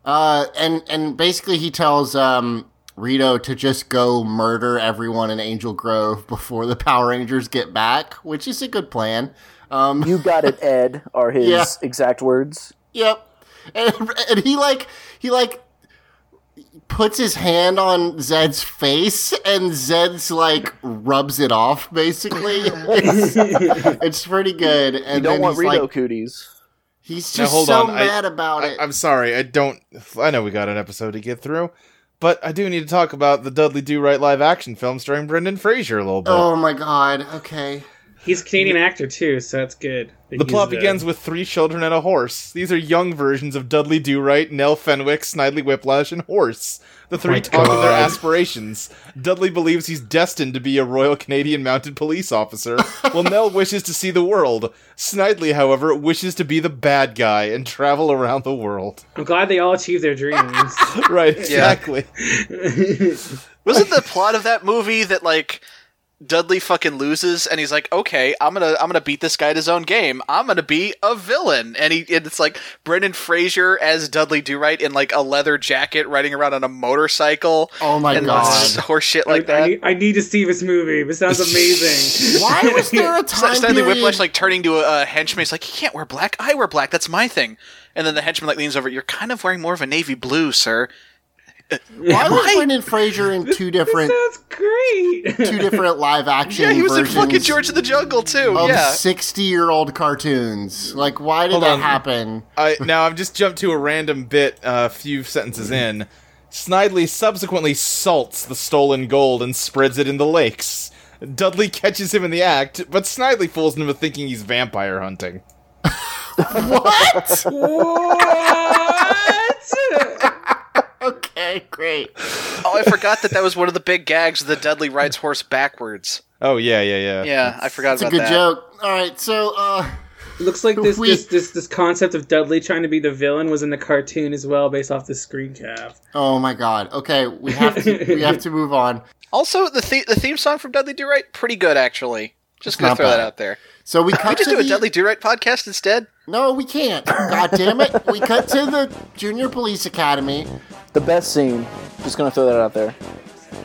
Uh, and and basically he tells um Rito to just go murder everyone in Angel Grove before the Power Rangers get back, which is a good plan. Um, You got it, Ed, are his Yeah. exact words. Yep. And, and he like he like puts his hand on Zed's face and Zed's like rubs it off basically. It's, it's pretty good. And You don't then want he's Rito like cooties. he's Now, just hold so on. I- mad about it. I, I'm sorry. I don't. I know we got an episode to get through, but I do need to talk about the Dudley Do Right live action film starring Brendan Fraser a little bit. oh my god. Okay. He's a Canadian actor too, so that's good. that The plot begins with three children and a horse. These are young versions of Dudley Do Right, Nell Fenwick, Snidely Whiplash, and Horse. The three oh my talk of their aspirations. Dudley believes he's destined to be a Royal Canadian Mounted Police officer, while Nell wishes to see the world. Snidely, however, wishes to be the bad guy and travel around the world. I'm glad they all achieved their dreams. right, exactly. Wasn't the plot of that movie that like Dudley fucking loses and he's like, okay, I'm gonna I'm gonna beat this guy at his own game. I'm gonna be a villain, and he and it's like Brendan Fraser as Dudley Do Right in like a leather jacket riding around on a motorcycle. Oh my and god. horse shit like I, I that. need, I need to see this movie. This sounds amazing. Why was there a time Snidely period? Whiplash like turning to a, a henchman. He's like, "You can't wear black. I wear black. That's my thing." And then the henchman like leans over. You're kind of wearing more of a navy blue, sir. Why was Brendan Fraser in two different Sounds great. two different live action Yeah, he was in fucking George of the Jungle too. of yeah. sixty year old cartoons? Like why did Hold that on. happen? I now I've just jumped to a random bit uh, a few sentences mm-hmm. in. Snidely subsequently salts the stolen gold and spreads it in the lakes. Dudley catches him in the act, but Snidely fools him into thinking he's vampire hunting. what? what? Okay, great. Oh, I forgot that that was one of the big gags. The Dudley rides horse backwards. Oh yeah, yeah, yeah. Yeah, I forgot That's a good that. joke. All right, so uh, It looks like this, We- this this this concept of Dudley trying to be the villain was in the cartoon as well, based off the screen cap. oh my god. Okay, we have to we have to move on. Also, the the, the theme song from Dudley Do Right pretty good actually. Just gonna not throw that out there. So we Can we just to do a the Dudley Do Right podcast instead? no, we can't. God damn it! We cut to the Junior Police Academy. The best scene. Just gonna throw that out there.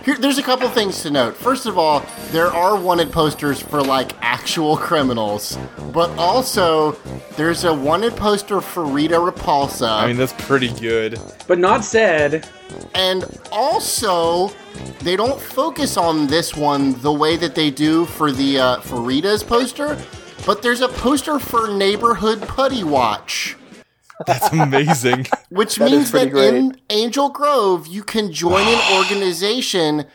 Here, there's a couple things to note. First of all, there are wanted posters for like actual criminals, but also there's a wanted poster for Rita Repulsa. I mean that's pretty good. But not said. And also, they don't focus on this one the way that they do for the uh, for Rita's poster. But there's a poster for Neighborhood Putty Watch, That's amazing. which That is means that great. in Angel Grove you can join an organization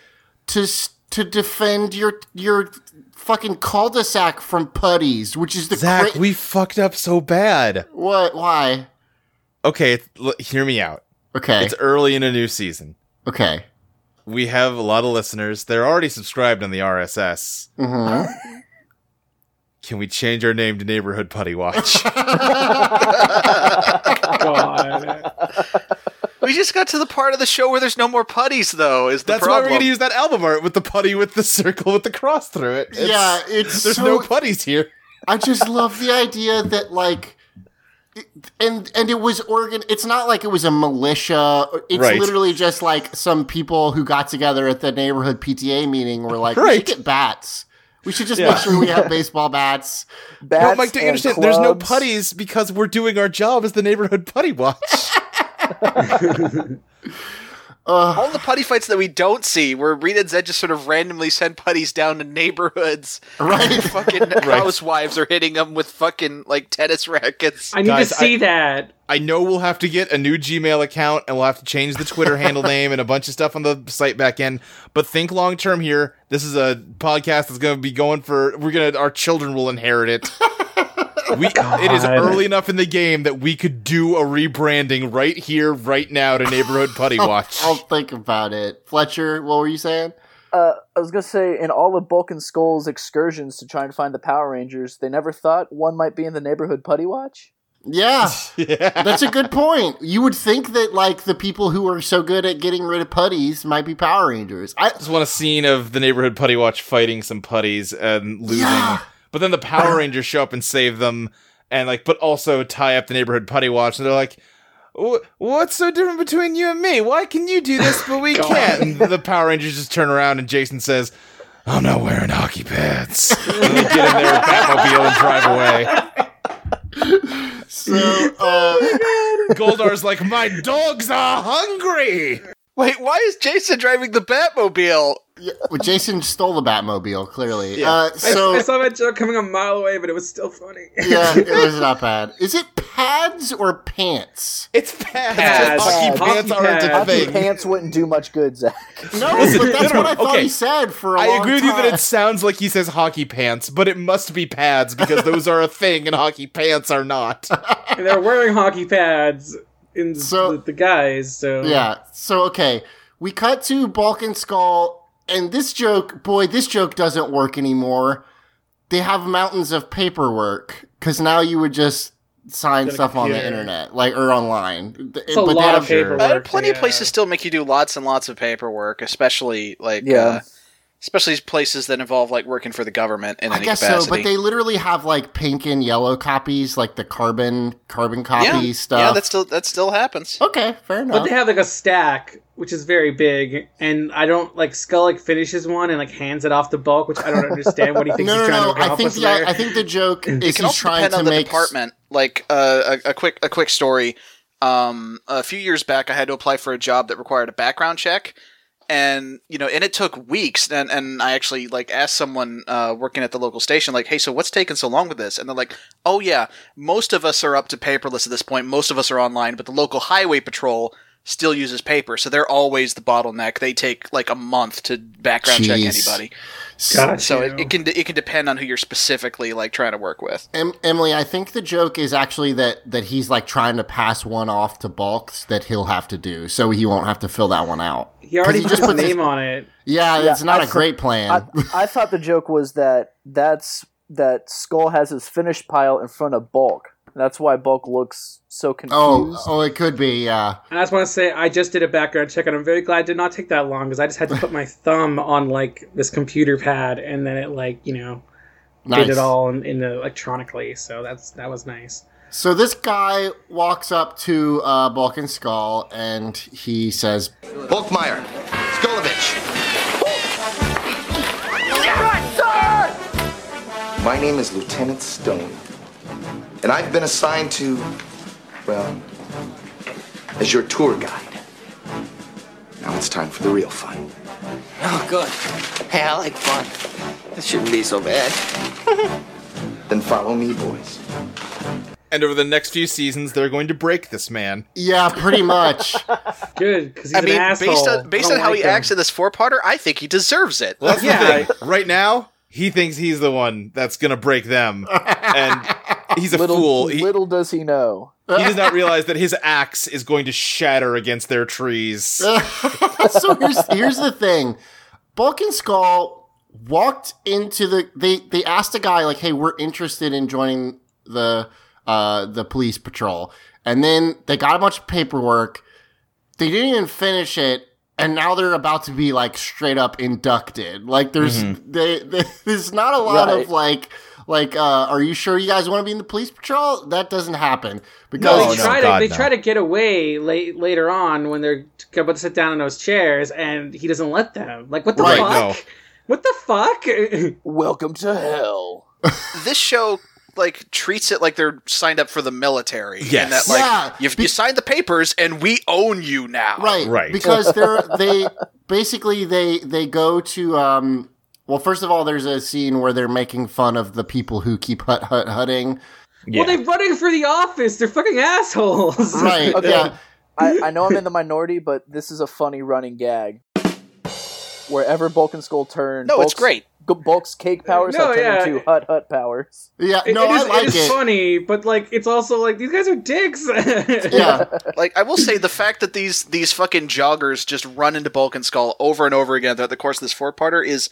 to to defend your your fucking cul-de-sac from putties, which is the Zach, cra- we fucked up so bad. what? Why? Okay, it's- l- hear me out. Okay, It's early in a new season. okay. We have a lot of listeners. They're already subscribed on the RSS. hmm Can we change our name to Neighborhood Putty Watch? God. We just got to the part of the show where there's no more putties, though. Is the That's why we're going to use that album art with the putty with the circle with the cross through it. It's- Yeah, it's there's so- no putties here. I just love the idea that like it- and and it was organ it's not like it was a militia it's Right. literally just like some people who got together at the neighborhood PTA meeting were like we should get bats we should just Yeah. make sure we have baseball bats Bats no, Mike, do you and understand? There's no putties because we're doing our job as the Neighborhood Putty Watch. All the putty fights that we don't see, where Rita and Zed just sort of randomly send putties down to neighborhoods, right? fucking housewives are hitting them with fucking like tennis rackets. I need Guys, to see I- that. I know we'll have to get a new Gmail account and we'll have to change the Twitter handle name and a bunch of stuff on the site back end. But think long term here. This is a podcast that's going to be going for. We're gonna. Our children will inherit it. We, it is early enough in the game that we could do a rebranding right here, right now to Neighborhood Putty Watch. I'll think about it. Fletcher, what were you saying? Uh, I was gonna say, in all of Bulk and Skull's excursions to try and find the Power Rangers, they never thought one might be in the neighborhood putty watch. Yeah, that's a good point. You would think that like the people who are so good at getting rid of putties might be Power Rangers. I just want a scene of the Neighborhood Putty Watch fighting some putties and losing. Yeah. But then the Power Rangers show up and save them, and like, but also tie up the Neighborhood Putty Watch, and they're like. What's so different between you and me? Why can you do this, but we can't? And the Power Rangers just turn around, and Jason says, "I'm not wearing hockey pads." and they get in their Batmobile and drive away. so uh, Goldar's like, "My dogs are hungry." Wait, why is Jason driving the Batmobile? Yeah, well, Jason stole the Batmobile. Clearly, Yeah. uh, so I, saw that joke coming a mile away, but it was still funny. yeah, it was not bad. Is it pads or pants? It's pads. Pads. Hockey Pads. pants Hockey aren't a pads. Hockey thing. pants wouldn't do much good, Zach. No, Listen, but that's no, no, what I thought okay. he said for a I long agree with you that it sounds like he says hockey pants, but it must be pads because those are a thing and hockey pants are not. and they're wearing hockey pads in So- the, the guys. So Yeah. So okay, we cut to Bulk and Skull, and this joke, boy, this joke doesn't work anymore. They have mountains of paperwork because now you would just sign Get stuff on the internet, like or online. It's a lot of paperwork. Uh, plenty of places still make you do lots and lots of paperwork, especially like Yeah. uh, especially places that involve like working for the government in I any guess capacity. so, but they literally have like pink and yellow copies, like the carbon carbon copy yeah, stuff. yeah, that still that still happens. okay, fair enough. But they have like a stack, which is very big, and I don't like Skull like finishes one and like hands it off to Bulk, which I don't understand what he thinks no, he's no, trying no. to I think the there. I think the joke is he's trying to on the make department. Like uh, a, a quick a quick story. Um, a few years back, I had to apply for a job that required a background check, and you know, and it took weeks. And and I actually like asked someone uh, working at the local station, like, "Hey, so what's taking so long with this?" And they're like, "Oh yeah, most of us are up to paperless at this point. Most of us are online, but the local highway patrol." Still uses paper, so they're always the bottleneck. They take like a month to background check anybody. Got So it, it can it can depend on who you're specifically like trying to work with. Em- Emily, I think the joke is actually that that he's like trying to pass one off to Bulks that he'll have to do, so he won't have to fill that one out. he already 'Cause put his puts name on it. Yeah, Yeah, it's not I a thought- great plan. I, I thought the joke was that that's that Skull has his finished pile in front of Bulk. That's why Bulk looks so confused. oh, oh, it could be. Yeah, And I just want to say, I just did a background check, and I'm very glad it did not take that long because I just had to put my thumb on like this computer pad, and then it like you know nice. did it all in, in the electronically. So that's that was nice. So this guy walks up to uh, Bulk and Skull, and he says, Bulkmeier, Skullovitch. My name is Lieutenant Stone, and I've been assigned to, well, as your tour guide. Now it's time for the real fun. Oh, good. Hey, I like fun. This shouldn't be so bad. Then follow me, boys. And over the next few seasons, they're going to break this man. "Yeah, pretty much." Good because he's I an mean, asshole. based on based don't on how like he him. acts in this four parter, I think he deserves it. Well, that's Yeah. the thing. Right now, he thinks he's the one that's going to break them. And he's a little, fool. He, little does he know. He does not realize that his axe is going to shatter against their trees. so here's here's the thing. Bulk and Skull walked into the they they asked a guy like, "Hey, we're interested in joining the uh the police patrol." And then they got a bunch of paperwork. They didn't even finish it and now they're about to be like straight up inducted. Like there's they, they, there's not a lot Right. of like like uh are you sure you guys want to be in the police patrol? That doesn't happen because No, Oh, they no, try God, to they no. try to get away late later on when they're about to sit down in those chairs, and he doesn't let them. Like what the Right, fuck? no. What the fuck? Welcome to hell. this show like treats it like they're signed up for the military. Yes. And that like Yeah. you you signed the papers and we own you now. Right. Right, Because they're they basically they they go to um. Well, first of all, there's a scene where they're making fun of the people who keep hut hut hutting. Well, they're running for the office. They're fucking assholes. Right. Okay. Yeah. I, I know I'm in the minority, but this is a funny running gag. Wherever Bulk and Skull turn, No, it's great. G- Bulk's cake powers No, have turned yeah. into Hut Hut powers. Yeah, It- it is, it is funny, but like it's also like these guys are dicks. Yeah. Like I will say the fact that these these fucking joggers just run into Bulk and Skull over and over again throughout the course of this four parter is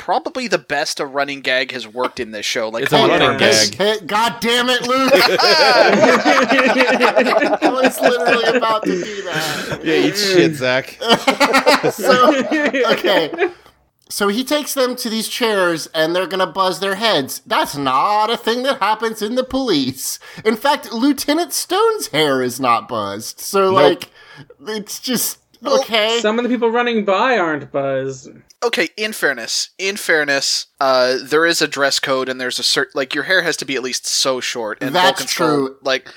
probably the best a running gag has worked in this show. Like It's a running on. gag. Hey, God damn it, Luke! I was literally about to do that. Yeah, eat shit, Zach. so okay. So he takes them to these chairs and they're gonna buzz their heads. That's not a thing that happens in the police. In fact, Lieutenant Stone's hair is not buzzed. So like it's just okay. Some of the people running by aren't Buzz. Okay, in fairness, in fairness, uh, there is a dress code and there's a certain like your hair has to be at least so short. And That's Bulk and Skull, true. like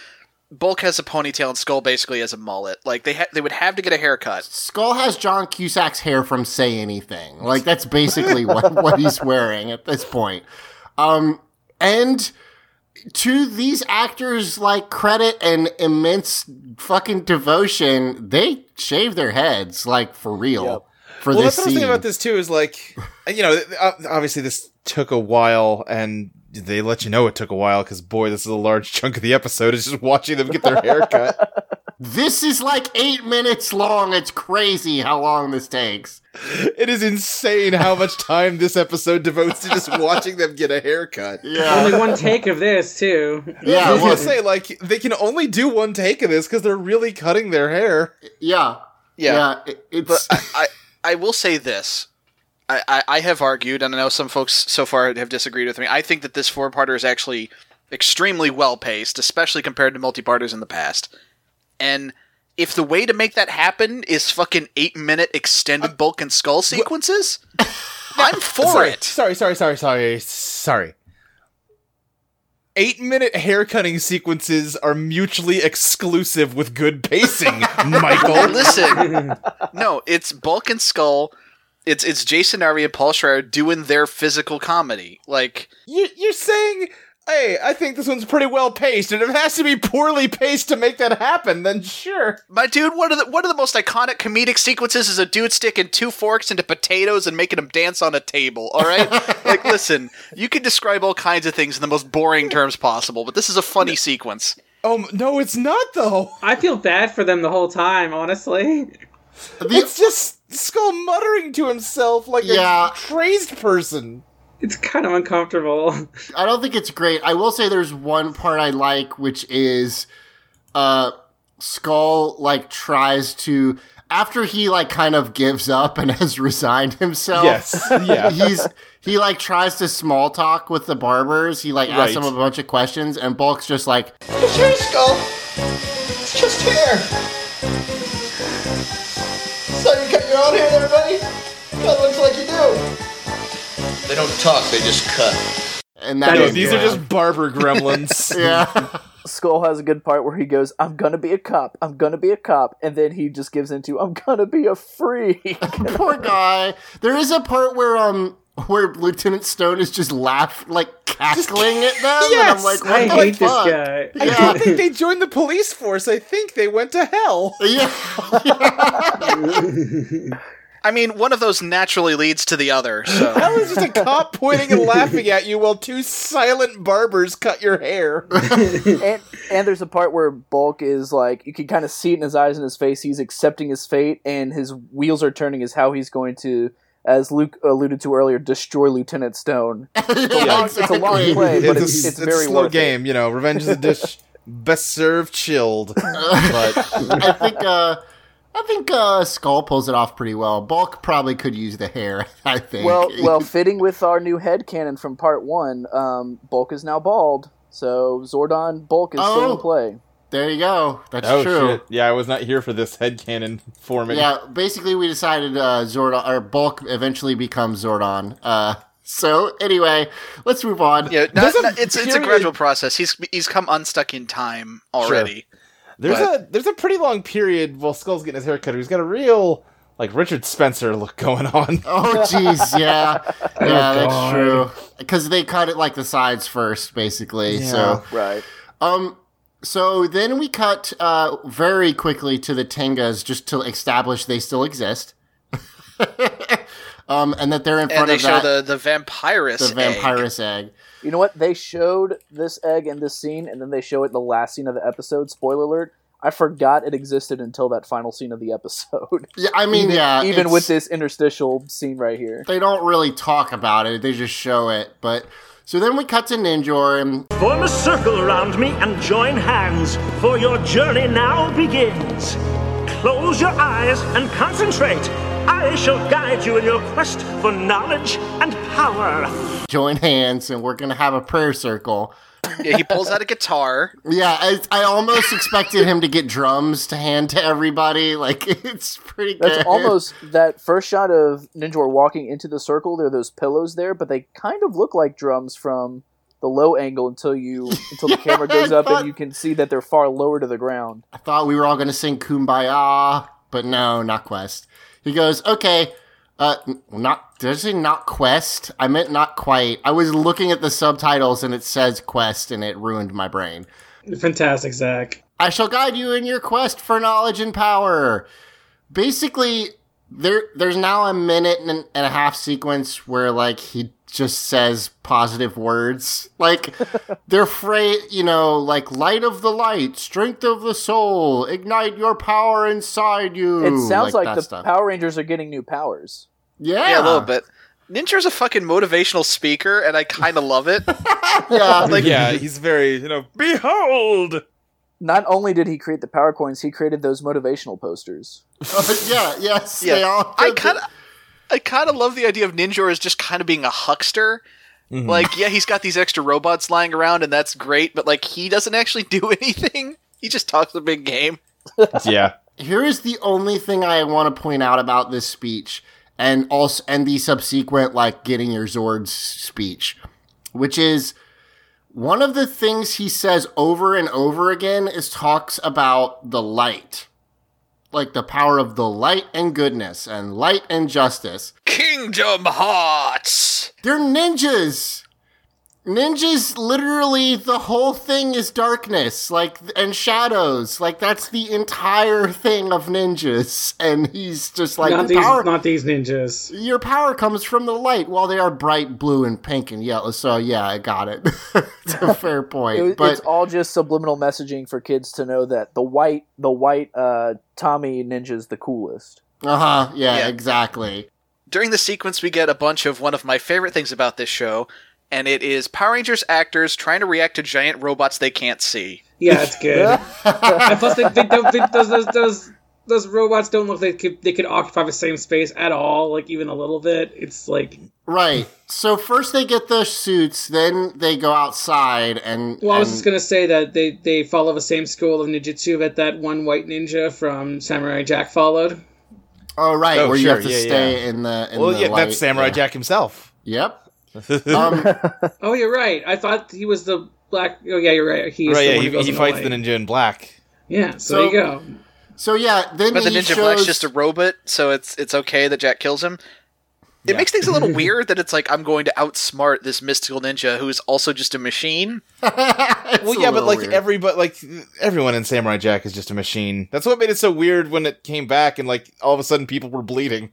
Bulk has a ponytail and Skull basically has a mullet. Like they ha- they would have to get a haircut. Skull has John Cusack's hair from Say Anything. Like that's basically what, what he's wearing at this point. Um, and to these actors, like credit and immense fucking devotion, they shave their heads like for real for well, this that's what I was scene. thinking about this too. Is like, you know, uh, obviously this took a while, and they let you know it took a while because boy, this is a large chunk of the episode. Is just watching them get their hair cut. This is like eight minutes long. It's crazy how long this takes. It is insane how much time this episode devotes to just watching them get a haircut. Yeah. Only one take of this too. Yeah, I was gonna say like they can only do one take of this because they're really cutting their hair. Yeah, Yeah, it- it's. But I, I, I will say this. I, I, I have argued, and I know some folks so far have disagreed with me. I think that this four parter is actually extremely well paced, especially compared to multi parters in the past. And if the way to make that happen is fucking eight minute extended uh, bulk and skull sequences, I'm for sorry, it. Sorry, sorry, sorry, sorry, sorry. Eight minute hair cutting sequences are mutually exclusive with good pacing, Michael. Listen, no, it's Bulk and Skull. It's it's Jason Narvy and Paul Schrier doing their physical comedy. Like you, you're saying, hey, I think this one's pretty well paced, and if it has to be poorly paced to make that happen, then sure. My dude, one of the one of the most iconic comedic sequences is a dude sticking two forks into potatoes and making them dance on a table. All right, like listen, you can describe all kinds of things in the most boring terms possible, but this is a funny sequence. Oh no, it's not though. I feel bad for them the whole time, honestly. It's just Skull muttering to himself like Yeah. a crazed person. It's kind of uncomfortable. I don't think it's great. I will say there's one part I like, which is uh Skull like tries to after he like kind of gives up and has resigned himself. Yes, yeah. He's he like tries to small talk with the barbers. He like asks Right. them a bunch of questions and Bulk's just like It's hair, Skull. It's just hair. So you cut your own hair there, buddy? That looks like you do. They don't talk, they just cut. and No, that is these are just barber gremlins. Yeah. Skull has a good part where he goes, "I'm gonna be a cop. I'm gonna be a cop," and then he just gives into, "I'm gonna be a freak." Poor guy. There is a part where um where Lieutenant Stone is just laugh like cackling at them, and I'm like, what I the hate this fuck? guy. I don't think they joined the police force. I think they went to hell. Yeah. I mean, one of those naturally leads to the other. So Hell is just a cop pointing and laughing at you while two silent barbers cut your hair. and and there's a part where Bulk is like, you can kind of see it in his eyes and his face. He's accepting his fate, and his wheels are turning. Is how he's going to, as Luke alluded to earlier, destroy Lieutenant Stone. It's a long, it's a long play, but it's, it's, a, it's, it's very a slow worth game, you know. Revenge is a dish best served chilled. But I think uh I think uh Skull pulls it off pretty well. Bulk probably could use the hair, I think. Well, well, fitting with our new head canon from part one, um, Bulk is now bald, so Zordon Bulk is still Oh. in play. there you go. That's oh true. shit, yeah, I was not here for this head headcanon forming. Yeah, basically we decided uh Zordon or Bulk eventually becomes Zordon. Uh so anyway, let's move on. Yeah, not, There's not- it's it's a gradual process. He's he's come unstuck in time already. There's But- a there's a pretty long period while Skull's getting his haircut. He's got a real like Richard Spencer look going on. Oh jeez, yeah, Oh, yeah, that's true. Because they cut it like the sides first, basically. So right. Um. So then we cut uh, very quickly to the Tengas just to establish they still exist. um, and that they're in front And they of show that, the the vampirus. the egg. vampirus egg. You know what? They showed this egg in this scene, and then they show it in the last scene of the episode. Spoiler alert. I forgot it existed until that final scene of the episode. Yeah, I mean, even, yeah, even with this interstitial scene right here. They don't really talk about it; they just show it. But so then we cut to Ninjor, and Form a circle around me and join hands, for your journey now begins. Close your eyes and concentrate. I shall guide you in your quest for knowledge and power. join hands, and we're gonna have a prayer circle. Yeah, he pulls out a guitar. Yeah, I, I almost expected him to get drums to hand to everybody. Like it's pretty good. That's almost that first shot of Ninjor walking into the circle. There are those pillows there, but they kind of look like drums from the low angle until you until the camera goes I up thought- and you can see that they're far lower to the ground. I thought we were all going to sing Kumbaya, but no, not Quest. He goes, okay, uh, not, did I say not Quest? I meant not quite. I was looking at the subtitles and it says Quest and it ruined my brain. Fantastic, Zach. I shall guide you in your quest for knowledge and power. Basically, there there's now a minute and, and a half sequence where like he just says positive words. Like they're fra you know, like light of the light, strength of the soul, ignite your power inside you. It sounds like, that the stuff. Power Rangers are getting new powers. Yeah. Yeah, a little bit. Ninjor's a fucking motivational speaker, and I kind of love it. yeah, like yeah, he's very you know. Behold. Not only did he create the power coins, he created those motivational posters. yeah, yes, Yeah, they all I kind of, I kind of love the idea of Ninjor as just kind of being a huckster. Mhm. Like, yeah, he's got these extra robots lying around, and that's great, but like, he doesn't actually do anything. He just talks a big game. yeah. Here is the only thing I want to point out about this speech, and also and the subsequent like getting your Zords speech, which is one of the things he says over and over again is talks about the light, like the power of the light and goodness and light and justice. Kingdom Hearts. They're ninjas. Ninjas, literally, the whole thing is darkness, like, and shadows. Like, that's the entire thing of ninjas. And he's just like, not the these, power, not these ninjas. your power comes from the light. Well, they are bright blue and pink and yellow. So, yeah, I got it. it's a fair point. It- but it's all just subliminal messaging for kids to know that the white, the white uh, Tommy Ninja's the coolest. uh huh, yeah, Yeah. exactly. During the sequence, we get a bunch of one of my favorite things about this show, and it is Power Rangers actors trying to react to giant robots they can't see. Yeah, it's good. and plus, they, they don't, they, those, those, those, those robots don't look like they could, they could occupy the same space at all, like even a little bit. It's like, Right. So, first they get the suits, then they go outside and. well, I was and- just gonna say that they they follow the same school of ninjutsu that that one white ninja from Samurai Jack followed. Oh, right, Oh, where you have to yeah, stay yeah. in the. In well, the yeah, light. that's Samurai yeah. Jack himself. Yep. Um, Oh, you're right. I thought he was the black. Oh, yeah, you're right. He right, the yeah, one he, he fights the the ninja in black. Yeah, so, So- there you go. so yeah, then But the he Ninja Black's shows- just a robot, so it's it's okay that Jack kills him. It makes things a little weird that it's like I'm going to outsmart this mystical ninja who's also just a machine. well, yeah, but like weird. everybody, like everyone in Samurai Jack is just a machine. That's what made it so weird when it came back, and like all of a sudden people were bleeding.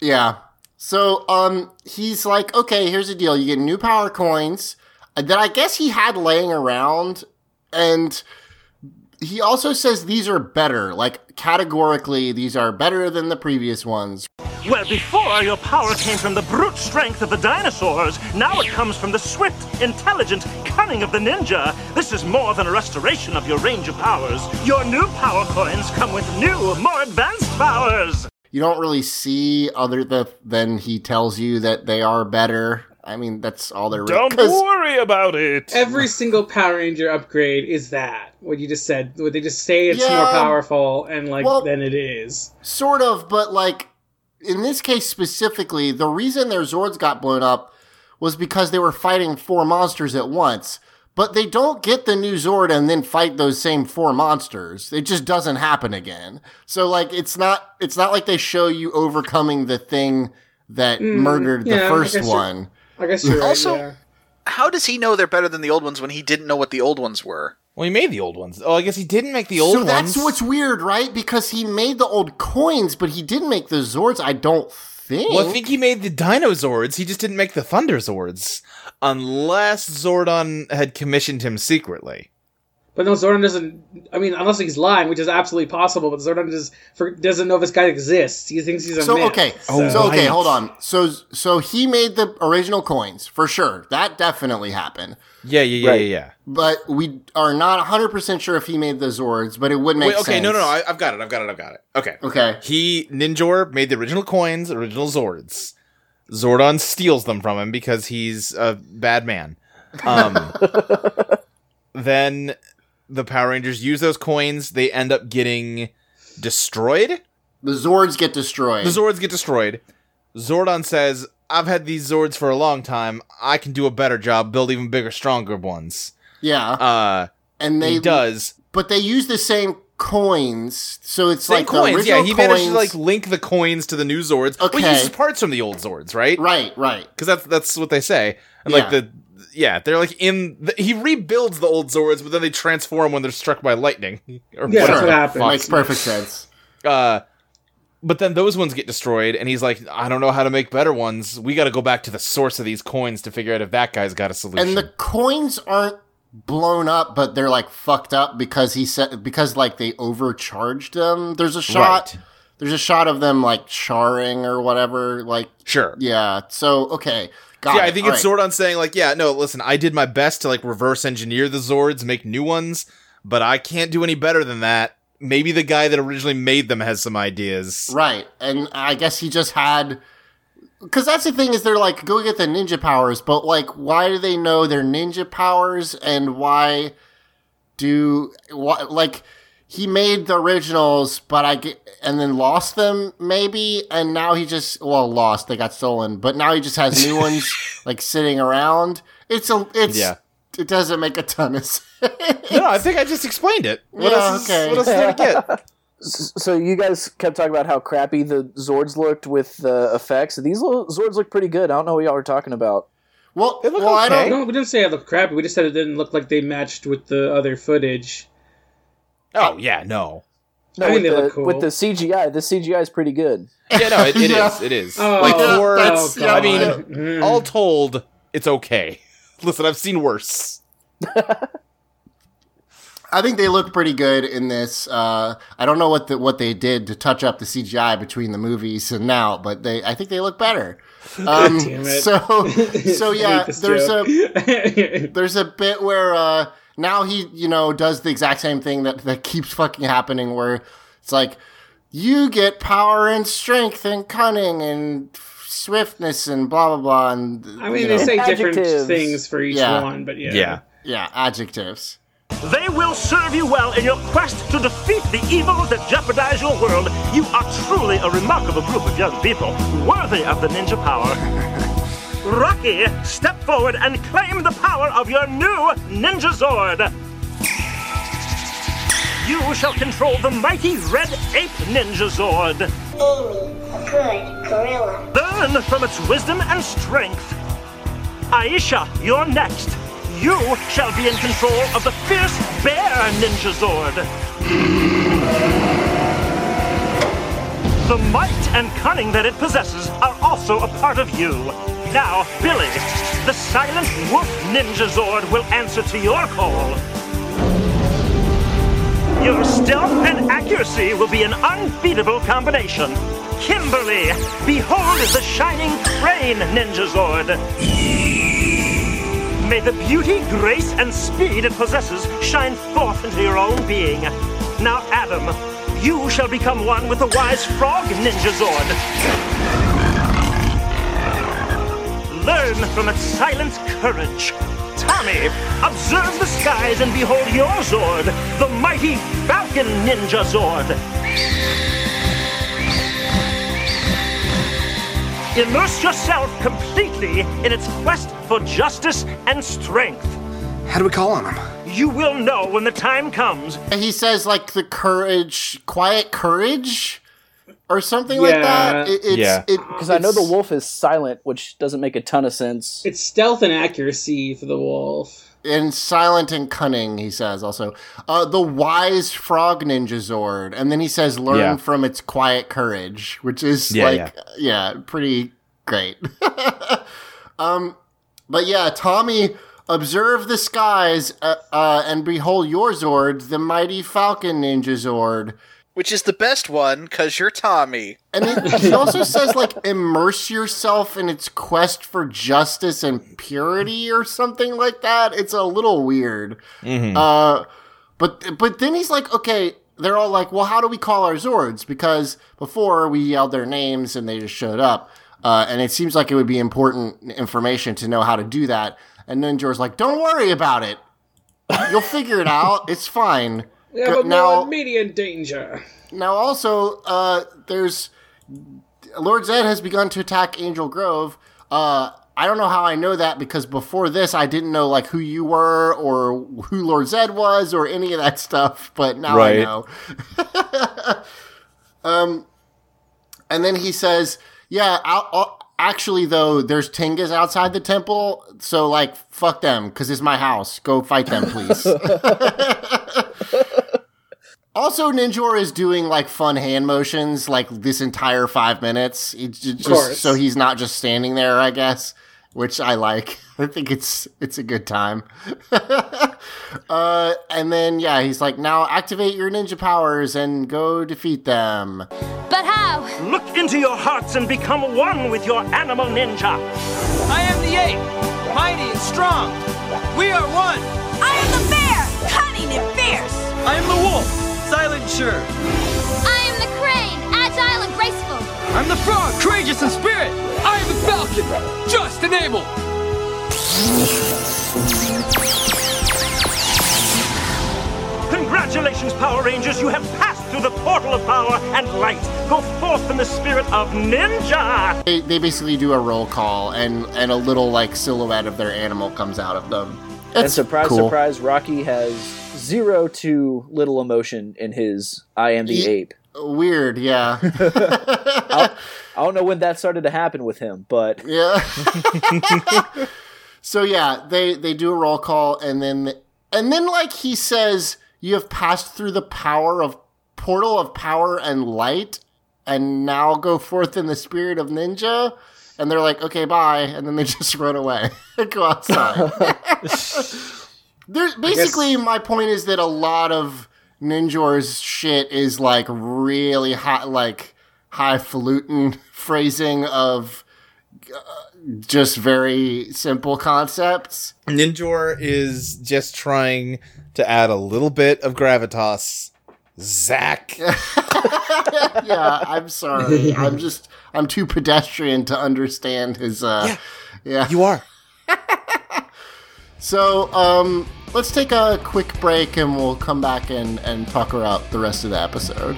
Yeah. So um, he's like, okay, here's the deal: you get new power coins uh, that I guess he had laying around, and he also says these are better. Like categorically, these are better than the previous ones. Well, before your power came from the brute strength of the dinosaurs, now it comes from the swift, intelligent cunning of the ninja. This is more than a restoration of your range of powers. Your new power coins come with new, more advanced powers. You don't really see other the, than he tells you that they are better. I mean, that's all they're. Don't 'cause- worry about it. Every single Power Ranger upgrade is that what you just said. What they just say it's more powerful, and like Well- then it is. Sort of, but like in this case specifically, the reason their Zords got blown up was because they were fighting four monsters at once. But they don't get the new Zord and then fight those same four monsters. It just doesn't happen again. So like it's not it's not like they show you overcoming the thing that Mm, murdered yeah, the I first guess you're- one. I guess you're right. Also- yeah. How does he know they're better than the old ones when he didn't know what the old ones were? Well, he made the old ones. Oh, I guess he didn't make the old so ones. that's what's weird, right? Because he made the old coins, but he didn't make the Zords, I don't think. Well, I think he made the Dinozords. He just didn't make the Thunder Zords, unless Zordon had commissioned him secretly. But no, Zordon doesn't. I mean, unless he's lying, which is absolutely possible. But Zordon just for, doesn't know if this guy exists. He thinks he's a so myth. okay, Oh, so okay, hold on. So so he made the original coins for sure. That definitely happened. Yeah, yeah, yeah, Right. yeah, yeah. But we are not 100% sure if he made the Zords, but it would make Wait, okay, sense. no, no, no. I, I've got it. I've got it. I've got it. Okay. Okay. He Ninjor made the original coins, original Zords. Zordon steals them from him because he's a bad man. Um, then the Power Rangers use those coins. They end up getting destroyed. The Zords get destroyed. The Zords get destroyed. Zordon says, I've had these Zords for a long time. I can do a better job, build even bigger, stronger ones. yeah. Uh, and they he does. But they use the same coins, so it's Same like the coins, yeah. original He managed to like link the coins to the new Zords. Well, he Okay. uses parts from the old Zords, right? Right, right. Because that's that's what they say. And Yeah. like the yeah, they're like in. The, he rebuilds the old Zords, but then they transform when they're struck by lightning. Or Yeah, that's what the happens. fuck. Makes perfect sense. Uh, but then those ones get destroyed, and he's like, I don't know how to make better ones. We got to go back to the source of these coins to figure out if that guy's got a solution. And the coins aren't blown up, but they're like fucked up because he said because like they overcharged them. There's a shot. Right. There's a shot of them like charring or whatever. Like sure. yeah. So okay, got yeah, it. I think All it's right. Zordon saying like, yeah, no, listen, I did my best to like reverse engineer the Zords, make new ones, but I can't do any better than that. Maybe the guy that originally made them has some ideas. right. And I guess he just had. Because that's the thing is they're like go get the ninja powers, but like why do they know their ninja powers and why do what like he made the originals, but I get and then lost them maybe, and now he just well lost they got stolen, but now he just has new ones like sitting around. It's a it's Yeah. it doesn't make a ton of sense. No, I think I just explained it. What Yeah, else is, okay. what else there to get? S- So you guys kept talking about how crappy the Zords looked with the effects. These little Zords look pretty good. I don't know what y'all were talking about. Well, look well, I okay. don't. No, we didn't say it looked crappy. We just said it didn't look like they matched with the other footage. Oh yeah, no. No, I with they the, look cool. with the CGI, the CGI is pretty good. Yeah, no, it, it Yeah. is. It is. Oh, like Yeah, for, that's- yeah, I mean, Mm. all told, it's okay. Listen, I've seen worse. I think they look pretty good in this. Uh, I don't know what the, what they did to touch up the CGI between the movies and now, but they I think they look better. Um, Damn it. So so yeah, there's joke. a there's a bit where uh, now he you know does the exact same thing that that keeps fucking happening where it's like you get power and strength and cunning and swiftness and blah blah blah and I mean, you they know, say different Adjectives. things for each Yeah. one, but yeah. Yeah. yeah adjectives. They will serve you well in your quest to defeat the evils that jeopardize your world. You are truly a remarkable group of young people, worthy of the ninja power. Rocky, step forward and claim the power of your new Ninja Zord. You shall control the mighty Red Ape Ninja Zord. Amy, a good gorilla. Learn from its wisdom and strength. Aisha, you're next. You shall be in control of the fierce bear ninja zord. The might and cunning that it possesses are also a part of you. Now, Billy, the silent wolf ninja zord will answer to your call. Your stealth and accuracy will be an unbeatable combination. Kimberly, behold the shining crane ninja zord. May the beauty, grace, and speed it possesses shine forth into your own being. Now, Adam, you shall become one with the wise frog ninja zord. Learn from its silent courage. Tommy, observe the skies and behold your Zord, the mighty Falcon Ninja Zord. Immerse yourself completely in its quest for justice and strength. How do we call on him? You will know when the time comes. He says like the courage, quiet courage, or something like that. It, it's, Yeah. it, Because I know the wolf is silent, which doesn't make a ton of sense. It's stealth and accuracy for the wolf. And silent and cunning. He says also uh, the wise frog ninja Zord, and then he says learn Yeah. from its quiet courage, which is Yeah, like yeah. pretty great. um, but yeah, Tommy. Observe the skies uh, uh, and behold your Zord, the mighty Falcon Ninja Zord. Which is the best one because you're Tommy. And it, he also says like immerse yourself in its quest for justice and purity or something like that. It's a little weird. Uh, but but then he's like, okay, they're all like, well, how do we call our Zords? Because before we yelled their names and they just showed up. Uh, and it seems like it would be important information to know how to do that. And Ninjor's like, don't worry about it. You'll figure it out. It's fine. We have Go- a more now, immediate danger. now, also, uh, there's Lord Zed has begun to attack Angel Grove. Uh, I don't know how I know that because before this, I didn't know like who you were or who Lord Zed was or any of that stuff. But now Right. I know. um, and then he says, "Yeah, I'll, I'll, actually, though, there's Tengas outside the temple, so like, fuck them, because it's my house. Go fight them, please." Also, Ninjor is doing like fun hand motions like this entire five minutes. It's ju- just, so he's not just standing there, I guess, which I like. I think it's it's a good time. uh, and then yeah, he's like, now activate your ninja powers and go defeat them. But how? Look into your hearts and become one with your animal ninja. I am the ape, mighty and strong. We are one. I am the bear, cunning and fierce. I am the wolf, silent and sure. I am the crane, agile and graceful. I'm the frog, courageous in spirit. I am the falcon, just and able. Congratulations, Power Rangers! You have passed through the portal of power and light. Go forth in the spirit of ninja. They, they basically do a roll call, and and a little like silhouette of their animal comes out of them. and surprise, cool. surprise, Rocky has zero to little emotion in his I am the Ye- ape. Weird, yeah. I don't know when that started to happen with him, but Yeah. so yeah, they they do a roll call and then and then like he says you have passed through the power of portal of power and light and now go forth in the spirit of ninja and they're like okay bye and then they just run away go outside there's basically my point is that a lot of Ninjor's shit is like really hot like highfalutin phrasing of uh, just very simple concepts. Ninjor is just trying to add a little bit of gravitas. Zach. yeah, I'm sorry. I'm just I'm too pedestrian to understand his uh yeah. You are. So, um let's take a quick break and we'll come back and and talk about the rest of the episode.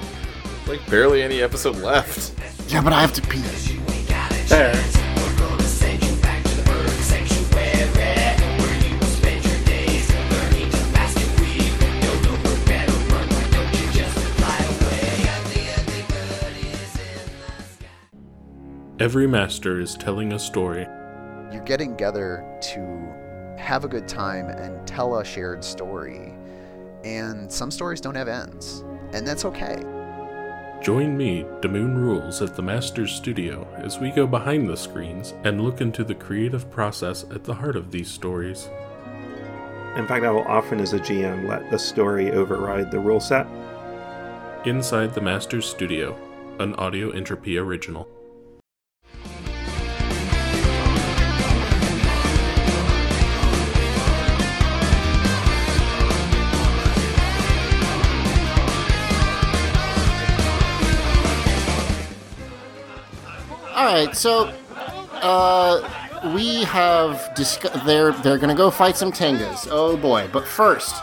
Like barely any episode left. Yeah, but I have to pee. There. Every master is telling a story. You're getting together to have a good time and tell a shared story. And some stories don't have ends, and that's okay. Join me, Damoon Rules, at the Master's Studio as we go behind the screens and look into the creative process at the heart of these stories. In fact, I will often, as a GM, let the story override the rule set. Inside the Master's Studio, an Audio Entropy original. Right, so uh, we have discussed. They're they're gonna go fight some Tengas. Oh boy! But first,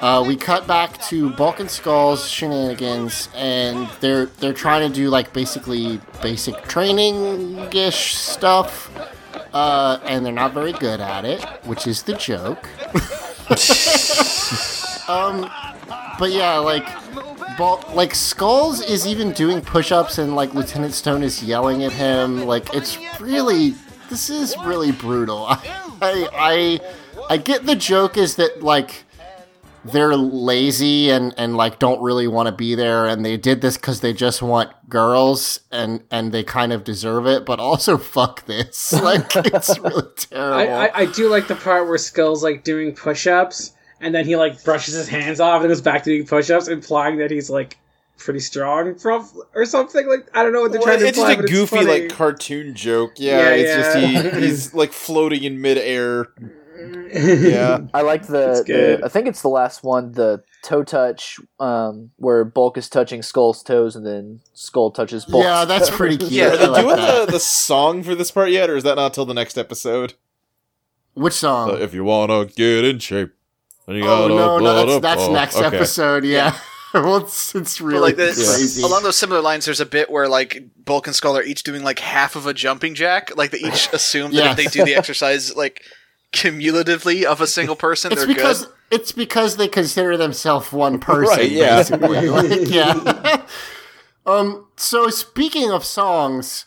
Uh, we cut back to Bulk and Skull's shenanigans, and they're they're trying to do like basically basic training ish stuff, uh, and they're not very good at it, which is the joke. um, but yeah, like, Bulk, like Skulls is even doing push-ups, and like Lieutenant Stone is yelling at him. Like, it's really this is really brutal. I I I, I get the joke is that like they're lazy and and like don't really want to be there and they did this because they just want girls and and they kind of deserve it but also fuck this like it's really terrible I, I, I do like the part where Skull's like doing push-ups, and then he like brushes his hands off and goes back to doing push-ups, implying that he's like pretty strong from or something. Like I don't know what they're Well, trying to it's imply, just but a goofy funny. like cartoon joke. Yeah, Yeah, it's just he, he's like floating in midair. yeah. I like the, the I think it's the last one, the toe touch, um, where Bulk is touching Skull's toes and then Skull touches Bulk. Yeah, that's pretty cute. Yeah, are they like doing that. the, the song for this part yet, or is that not till the next episode? which song Uh, if you wanna get in shape, then you oh no no that's that's Oh, next okay. episode yeah, well it's, it's But, really like this, crazy. along those similar lines, there's a bit where like Bulk and Skull are each doing like half of a jumping jack. Like they each assume that if they do the exercise like cumulatively of a single person, it's they're because good. it's because they consider themselves one person Right, yeah. basically. Like, yeah. Um so speaking of songs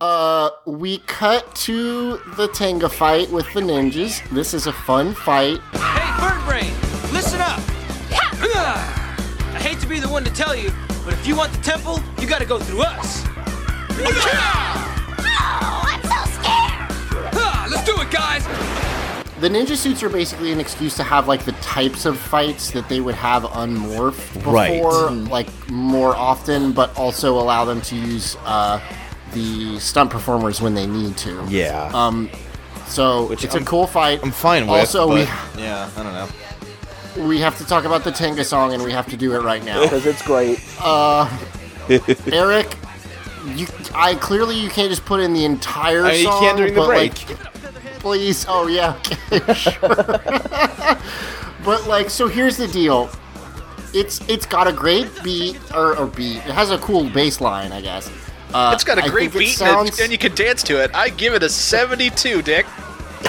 uh we cut to the Tenga fight with the ninjas. This is a fun fight. Hey, be the one to tell you, but if you want the temple, you gotta go through us. I'm so scared! Ah, Let's do it, guys. the ninja suits are basically an excuse to have like the types of fights that they would have unmorphed before Right. like more often but also allow them to use uh the stunt performers when they need to Yeah. um so it's a cool fight I'm fine with. also but, we yeah, I don't know. We have to talk about the Tenga song and we have to do it right now because it's great. uh eric you i clearly you can't just put in the entire I mean, you song can during the break. like, please oh yeah okay, sure. but like so here's the deal it's it's got a great beat or, or beat it has a cool bass line i guess uh, it's got a great beat sounds, and, and you can dance to it. I give it a 72, Dick.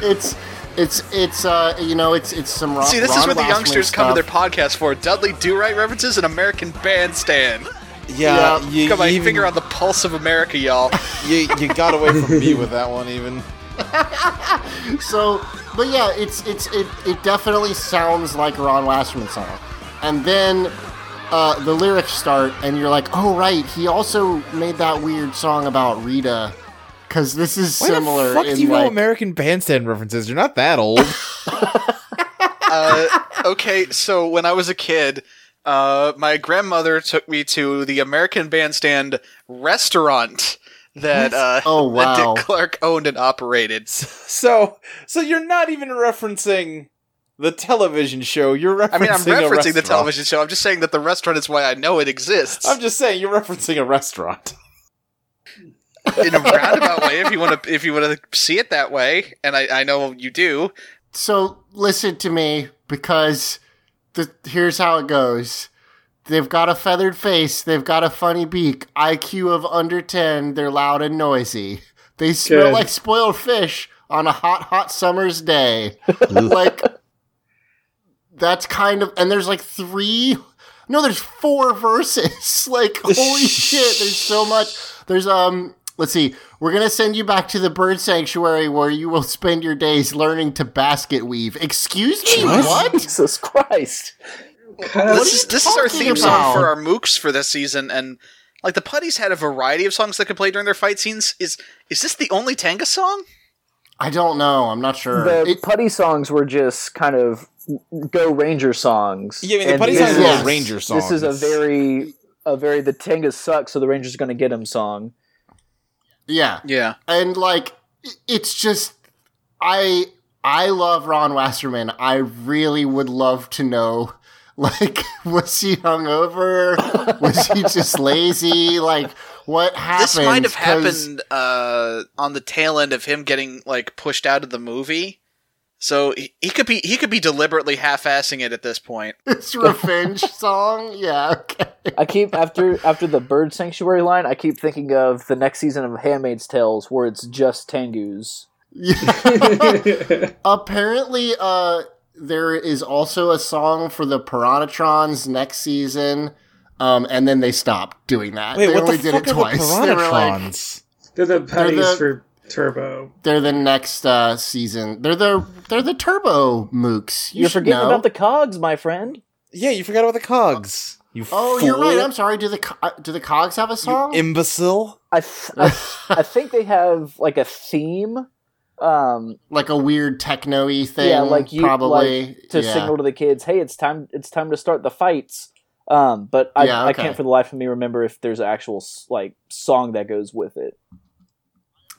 it's it's it's uh you know it's it's some Ron, See, this Ron is what the Glassman youngsters come to their podcast for. Dudley Do Right references and American Bandstand. Yeah, you, Got my even- finger on the pulse of America, y'all. you you got away from me with that one even. so but yeah it's it's it, it definitely sounds like ron wasserman song and then uh, the lyrics start and you're like oh right he also made that weird song about rita because this is Why similar the fuck do you know American Bandstand references? You're not that old. uh, okay, so when I was a kid, uh, my grandmother took me to the American Bandstand restaurant that uh, Oh, that. Dick Clark owned and operated. so so you're not even referencing the television show. You're referencing. I mean, I'm referencing the television show. I'm just saying that the restaurant is why I know it exists. I'm just saying you're referencing a restaurant. in a roundabout way, if you want to, if you want to see it that way, and I, I know you do. so listen to me because the here's how it goes. They've got a feathered face they've got a funny beak iq of under 10 they're loud and noisy. They smell Good. like spoiled fish on a hot hot summer's day. Like that's kind of and there's like three no there's four verses. Like holy shit there's so much. There's um let's see we're gonna send you back to the bird sanctuary where you will spend your days learning to basket weave excuse me what Jesus Christ. this is this is our theme about? song for our mooks for this season, and like the putties had a variety of songs that could play during their fight scenes. Is is this the only Tenga song? i don't know i'm not sure The It- putty songs were just kind of go ranger songs. Yeah, I mean, the And putty this songs are is- all ranger This is a very a very the Tengas sucks, so the Rangers are going to get him song. Yeah. Yeah, and like it's just i i love ron wasserman i really would love to know like was he hungover? Was he just lazy? Like what happened this might have happened uh, on the tail end of him getting like pushed out of the movie. So he, he could be he could be deliberately half-assing it at this point. It's revenge song. Yeah. Okay. I keep after after the bird sanctuary line. I keep thinking of the next season of Handmaid's Tales, where it's just Tengus. Apparently, uh, there is also a song for the Piranatrons next season, um, and then they stopped doing that. Wait, they what only the did fuck it are twice. the They were like, Piranatrons? They're the putties the- for Turbo. they're the next uh, season. They're the they're the Turbo Mooks. You You're should forgetting know. about the cogs, my friend. Yeah, you forgot about the cogs. You Oh, fool. you're right. I'm sorry. Do the co- uh, do the Cogs have a song? imbecile. I th- I, I think they have like a theme. Um, like a weird techno-y thing. yeah, like you probably like, to yeah. signal to the kids, "Hey, it's time! It's time to start the fights." Um, but I, Yeah, I can't for the life of me remember if there's an actual like song that goes with it.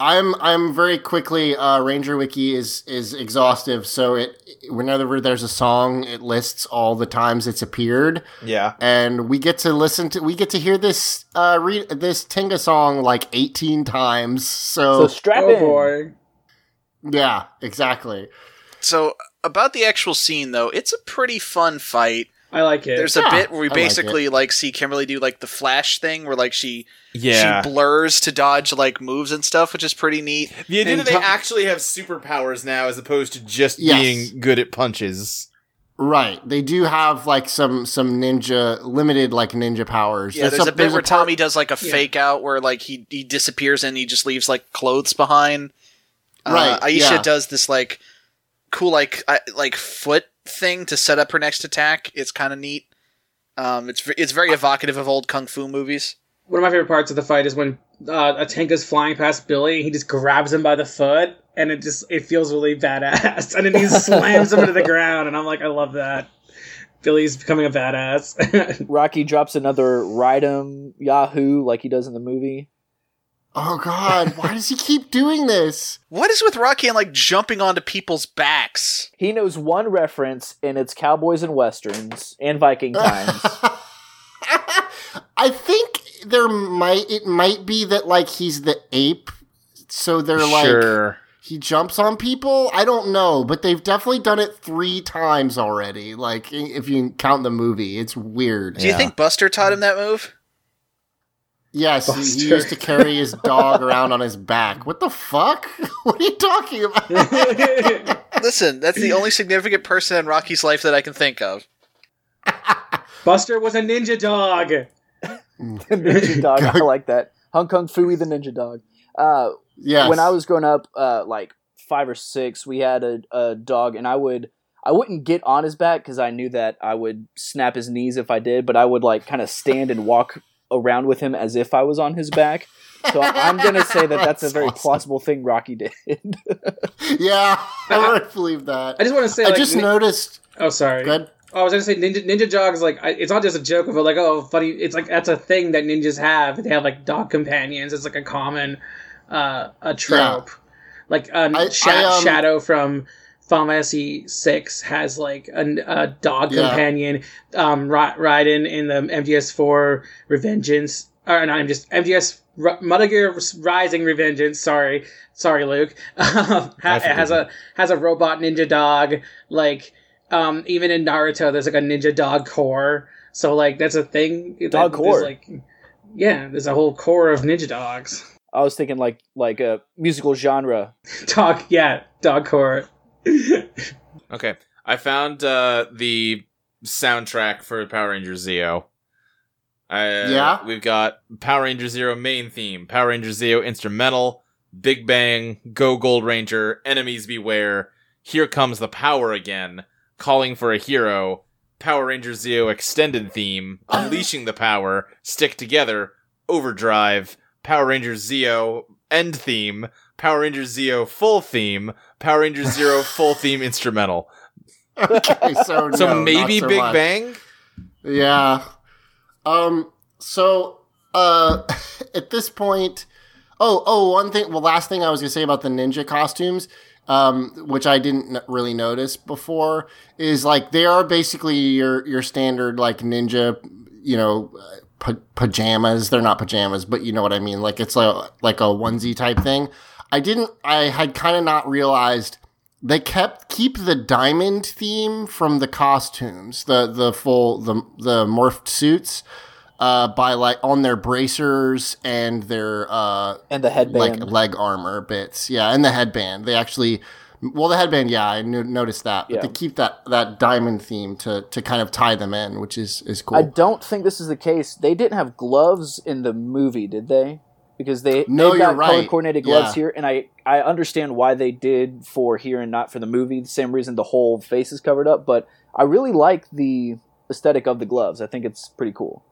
I'm I'm very quickly. Uh, Ranger Wiki is is exhaustive, so it whenever there's a song, it lists all the times it's appeared, Yeah. and we get to listen to we get to hear this uh read this Tenga song like 18 times. So, So strap Oh in. boy. yeah, exactly. So about the actual scene though, it's a pretty fun fight. I like it. There's a bit where we I like basically like, see Kimberly do like the flash thing where like she Yeah. she blurs to dodge like moves and stuff, which is pretty neat. The idea And that they Tom- actually have superpowers now as opposed to just Yes. being good at punches. Right. They do have like some some ninja limited like ninja powers. Yeah, there's a, bit there's where part- Tommy does like a Yeah. fake out where like he he disappears and he just leaves like clothes behind. Right, Uh, Aisha yeah. does this like cool like I, like foot thing to set up her next attack. It's kind of neat. Um, it's it's very evocative of old kung fu movies. One of my favorite parts of the fight is when uh, a tank is flying past Billy. He just grabs him by the foot, and it just it feels really badass. And then he slams him into the ground, and I'm like, I love that. Billy's becoming a badass. Rocky drops another ride 'em Yahoo like he does in the movie. Oh god, why does he keep doing this? What is with Rocky and like jumping onto people's backs? He knows one reference, and it's cowboys and westerns and Viking times. I think there might it might be that like he's the ape, so they're like he jumps on people. I don't know, but they've definitely done it three times already. Like if you count the movie, it's weird. Do you think Buster taught him that move? Yes, he, he used to carry his dog around on his back. What the fuck? What are you talking about? Listen, that's the only significant person in Rocky's life that I can think of. Buster was a ninja dog. Ninja dog, I like that. Hong Kong Phooey the ninja dog. Uh, Yes. when I was growing up, uh, like five or six, we had a, a dog, and I would I wouldn't get on his back because I knew that I would snap his knees if I did, but I would like kind of stand and walk around with him as if I was on his back. So I'm gonna say that that's, a very awesome. plausible thing Rocky did. yeah, I would believe that. I just want to say, I like, just ni- noticed. Oh, sorry. Good. Oh, I was gonna say ninja ninja dogs. Like, I, it's not just a joke of it, like, oh, funny. It's like that's a thing that ninjas have. They have like dog companions. It's like a common uh, a trope. Like um, I- Sha- I, um, Shadow from Final Fantasy Six has like a, a dog Yeah. companion. Um, Ra- Raiden in the MGS4 Revengeance, or not MGS MGS R- Metal Gear Rising Revengeance. Sorry, sorry, Luke. Um, ha- it has a has a robot ninja dog. Like um, even in Naruto, there's like a ninja dog core. So like that's a thing. Dog there's, core? Like, yeah, there's a whole core of ninja dogs. I was thinking like like a musical genre. Dog, yeah, dog core. Okay. I found uh, the soundtrack for Power Rangers Zeo. Uh, Yeah? We've got Power Ranger Zero main theme, Power Ranger Zeo instrumental, Big Bang, Go Gold Ranger, Enemies Beware, Here Comes the Power Again, Calling for a Hero, Power Ranger Zeo extended theme, Unleashing the Power, Stick Together, Overdrive, Power Ranger Zeo end theme, Power Ranger Zeo full theme, Power Ranger Zero full theme instrumental. Okay, so So no, maybe so Big much. Bang? Yeah. Um. So, uh, at this point, oh, oh, one thing. Well, last thing I was gonna say about the ninja costumes, um, which I didn't really notice before, is like they are basically your your standard like ninja, you know, pa- pajamas. They're not pajamas, but you know what I mean. Like it's a like a onesie type thing. I didn't. I had kind of not realized they kept keep the diamond theme from the costumes, the the full the the morphed suits, uh, by like on their bracers and their uh and the headband. like leg armor bits, yeah, and the headband. They actually, well, the headband, yeah, I no- noticed that, but Yeah. they keep that that diamond theme to to kind of tie them in, which is is cool. I don't think this is the case. They didn't have gloves in the movie, did they? Because they No, they've got color right. coordinated gloves Yeah. here, and I I understand why they did for here and not for the movie. The same reason the whole face is covered up, but I really like the aesthetic of the gloves. I think it's pretty cool.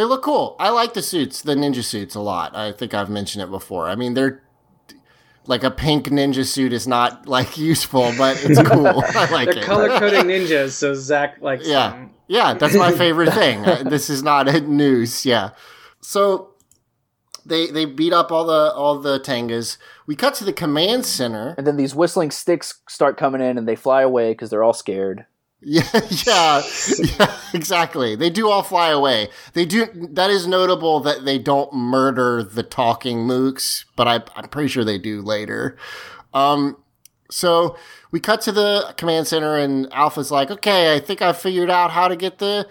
They look cool. I like the suits, the ninja suits, a lot. I think I've mentioned it before. I mean, they're like a pink ninja suit is not like useful, but it's cool. I like They're it. color coding ninjas, so Zach likes yeah, them. yeah, that's my favorite thing. This is not a news. Yeah, so they they beat up all the all the Tengas. We cut to the command center. And then these whistling sticks start coming in, and they fly away because they're all scared. Yeah, yeah, yeah, exactly. They do all fly away. They do. That is notable that they don't murder the talking mooks, but I, I'm pretty sure they do later. Um, so we cut to the command center, and Alpha's like, "Okay, I think I figured out how to get the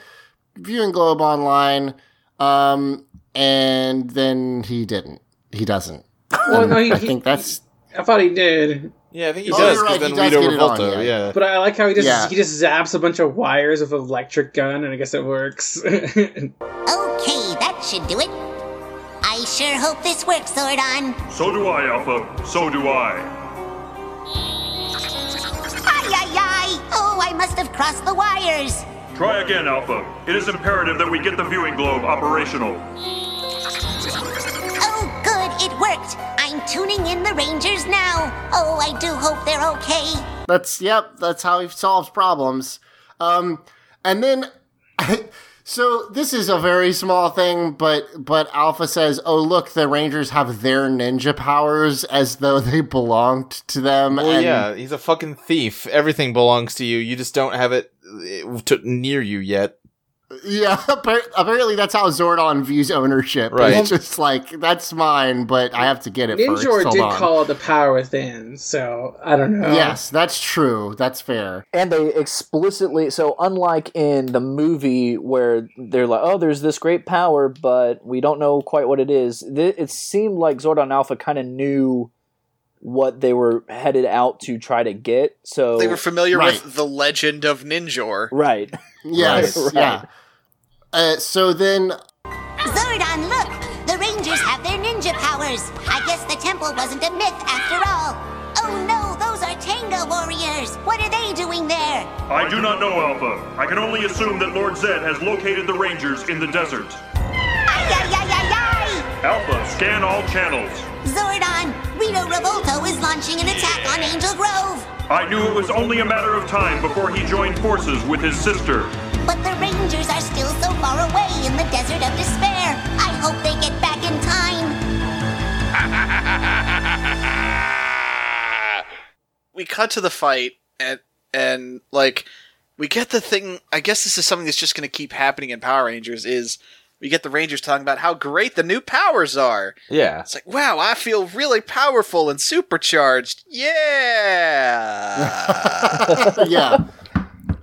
viewing globe online." Um, and then he didn't. He doesn't. Well, no, he- I he- think that's. I thought he did. Yeah, I think he Oh, does. you're 'cause right, then he does Rito get it on, yeah. yeah. But I like how he just Yeah. he just zaps a bunch of wires with an electric gun, and I guess it works. Okay, that should do it. I sure hope this works, Zordon. So do I, Alpha. So do I. Ay, ay, ay! Oh, I must have crossed the wires. Try again, Alpha. It is imperative that we get the viewing globe operational. Good, it worked. I'm tuning in the Rangers now. Oh, I do hope they're okay. That's yep. That's how he solves problems. Um, and then, so this is a very small thing, but but Alpha says, "Oh, look, the Rangers have their ninja powers as though they belonged to them." Well, and yeah, he's a fucking thief. Everything belongs to you. You just don't have it to, near you yet. Yeah. Apparently, that's how Zordon views ownership. Right. It's just like that's mine, but I have to get it first. Ninjor Hold did on. call the power within, so I don't know. Yes, that's true. That's fair. And they explicitly, so unlike in the movie where they're like, oh, there's this great power, but we don't know quite what it is, it seemed like Zordon Alpha kind of knew what they were headed out to try to get. So They were familiar Right. with the legend of Ninjor. Right. Yes, Right, right. yeah. Uh, so then Zordon, look! The Rangers have their ninja powers. I guess the temple wasn't a myth after all. Oh no, those are Tenga warriors. What are they doing there? I do not know, Alpha. I can only assume that Lord Zed has located the Rangers in the desert. Ay, ay, ay, ay, ay! Alpha, scan all channels. Zordon, Rito Revolto is launching an attack on Angel Grove. I knew it was only a matter of time before he joined forces with his sister. But the Rangers are still so far away in the desert of despair. I hope they get back in time. we cut to the fight and and like we get the thing i guess this is something that's just going to keep happening in power rangers is we get the rangers talking about how great the new powers are Yeah. it's like wow i feel really powerful and supercharged yeah yeah.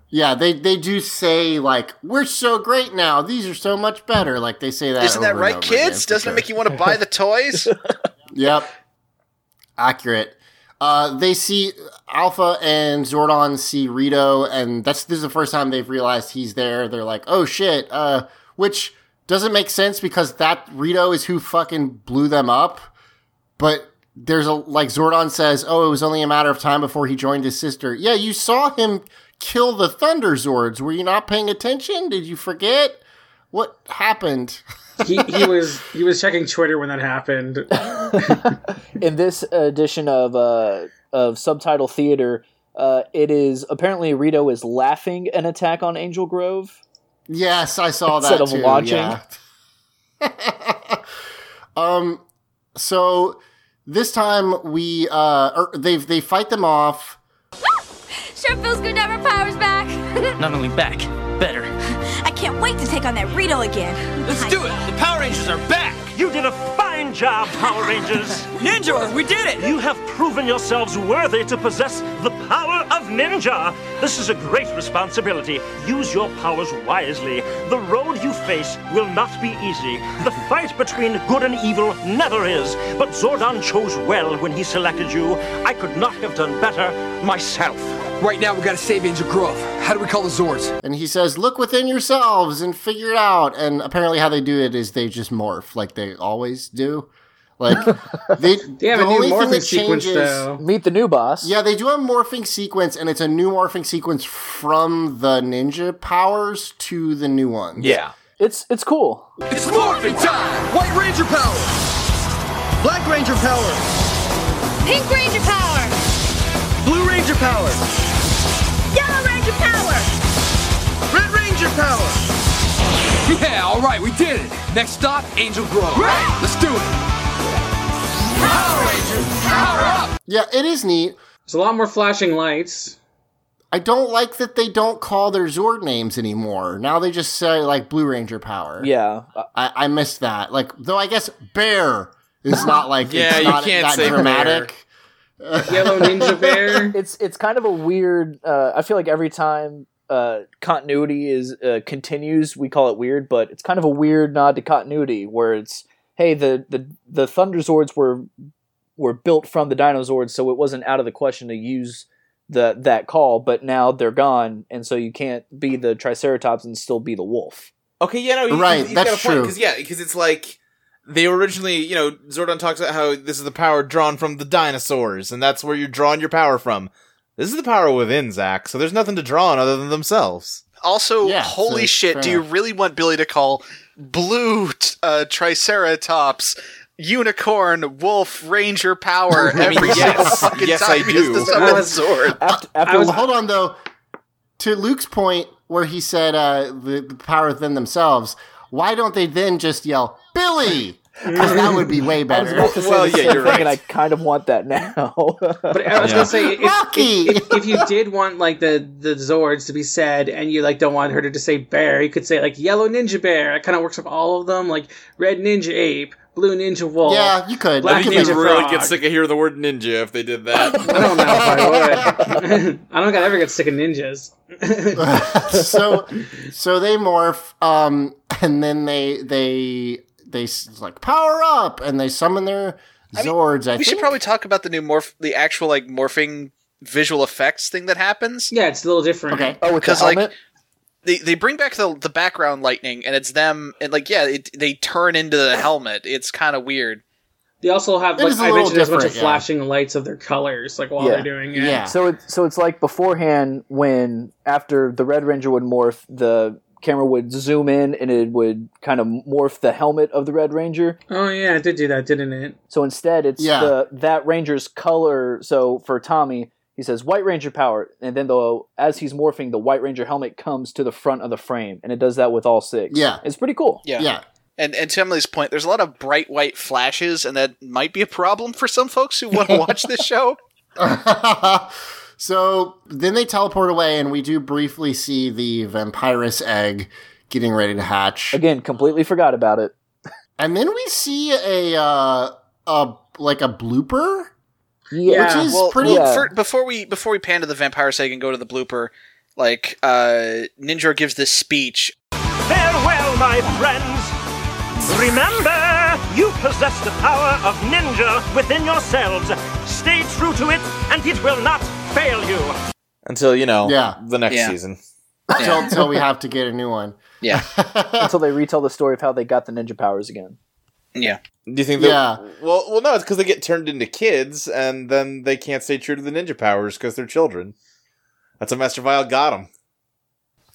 Yeah, they, they do say like we're so great now. These are so much better. Like they say that. isn't that over and right over kids for doesn't sure. it make you want to buy the toys Yep. Accurate. Uh, they see Alpha and Zordon see Rito, and that's this is the first time they've realized he's there. They're like, "Oh shit!" Uh, which doesn't make sense because that Rito is who fucking blew them up. But there's a like Zordon says, "Oh, it was only a matter of time before he joined his sister." Yeah, you saw him kill the Thunder Zords. Were you not paying attention? Did you forget what happened? he, he was he was checking Twitter when that happened. in this edition of uh, of subtitle theater, uh, it is apparently Rito is laughing an attack on Angel Grove. Yes, I saw Instead that of too. launching. yeah. um, so this time we uh, or they they fight them off. Sure feels good to have our powers back. Not only back, better. Take on that Rito again. Let's do it! The Power Rangers are back! You did a fine job, Power Rangers! Ninja, we did it! You have proven yourselves worthy to possess the power of ninja! This is a great responsibility. Use your powers wisely. The road you face will not be easy. The fight between good and evil never is. But Zordon chose well when he selected you. I could not have done better myself. Right now, we gotta save Angel Grove. How do we call the Zords? And he says, "Look within yourselves and figure it out." And apparently, how they do it is they just morph, like they always do. Like they, They have the a new only thing morphing that sequence, changes- though. Meet the new boss. Yeah, they do a morphing sequence, and it's a new morphing sequence from the ninja powers to the new ones. Yeah. It's it's cool. It's morphing time! White Ranger power! Black Ranger power! Pink Ranger power! Blue Ranger power! Yellow Ranger power! Red Ranger power! Yeah, alright, we did it! Next stop, Angel Grove. Let's do it! Power Rangers, power up! Yeah, it is neat. There's a lot more flashing lights. I don't like that they don't call their Zord names anymore. Now they just say like Blue Ranger power. Yeah. I, I missed that. Like, though I guess Bear is not like Yeah, it's you not can't that say dramatic. Yellow Ninja Bear. It's it's kind of a weird. Uh, I feel like every time uh, continuity is uh, continues, we call it weird, but it's kind of a weird nod to continuity where it's hey the the the Thunder Zords were were built from the Dinozords, so it wasn't out of the question to use the that call, but now they're gone, and so you can't be the Triceratops and still be the wolf. Okay, yeah, no, he- Right, he's, he's that's got a point true. because yeah, because it's like they originally, you know, Zordon talks about how this is the power drawn from the dinosaurs, and that's where you're drawing your power from. This is the power within Zack, so there's nothing to draw on other than themselves. Also, Yeah, holy so shit, do you really want Billy to call blue t- uh, Triceratops, unicorn, wolf, ranger power I mean, every yes, single fucking yes, time I he has do. to summon I the was- Zord? After, I after was- hold on though. To Luke's point, where he said uh, the, the power within themselves, why don't they then just yell Billy? Because that would be way I was better. about to say Well, yeah, you're right. and I kind of want that now. But I was Yeah. gonna say, if, Rocky! if, if, if you did want like the the Zords to be said, and you like don't want her to just say bear, you could say like yellow ninja bear. It kind of works with all of them, like red ninja ape, blue ninja wolf. Yeah, you could. Black I think you'd really Frog. get sick of hearing the word ninja if they did that. I don't know if I would. I don't think I'd ever get sick of ninjas. so so they morph um and then they they they like power up and they summon their zords i we should probably talk about the new morph, the actual like morphing visual effects thing that happens. yeah, it's a little different. okay oh, with the Because like they, they bring back the the background lightning and it's them and like yeah it, they turn into the helmet. It's kind of weird. They also have like is a I mentioned there's a bunch of different, yeah. flashing lights of their colors, like while Yeah. they're doing it. Yeah. So it's so it's like beforehand when after the Red Ranger would morph, the camera would zoom in and it would kind of morph the helmet of the Red Ranger. Oh yeah, it did do that, didn't it? So instead, it's Yeah. the that Ranger's color. So for Tommy, he says White Ranger power, and then the as he's morphing, the White Ranger helmet comes to the front of the frame, and it does that with all six. Yeah. it's pretty cool. Yeah. yeah And and to Emily's point, there's a lot of bright white flashes, and that might be a problem for some folks who want to watch this show. so then they teleport away and we do briefly see the vampirus egg getting ready to hatch Again, completely forgot about it. and then we see a uh a like a blooper Yeah. which is well, pretty well, fir- before we before we pan to the vampire egg and go to the blooper, like uh, Ninjor gives this speech. Farewell, my friends. Remember, you possess the power of ninja within yourselves. Stay true to it, and it will not fail you. Until you know, Yeah. the next Yeah. season. until, until we have to get a new one Yeah, Until they retell the story of how they got the ninja powers again. yeah. Do you think? That, Yeah. Well, well, no. It's because they get turned into kids, and then they can't stay true to the ninja powers because they're children. That's how Master Vile got them.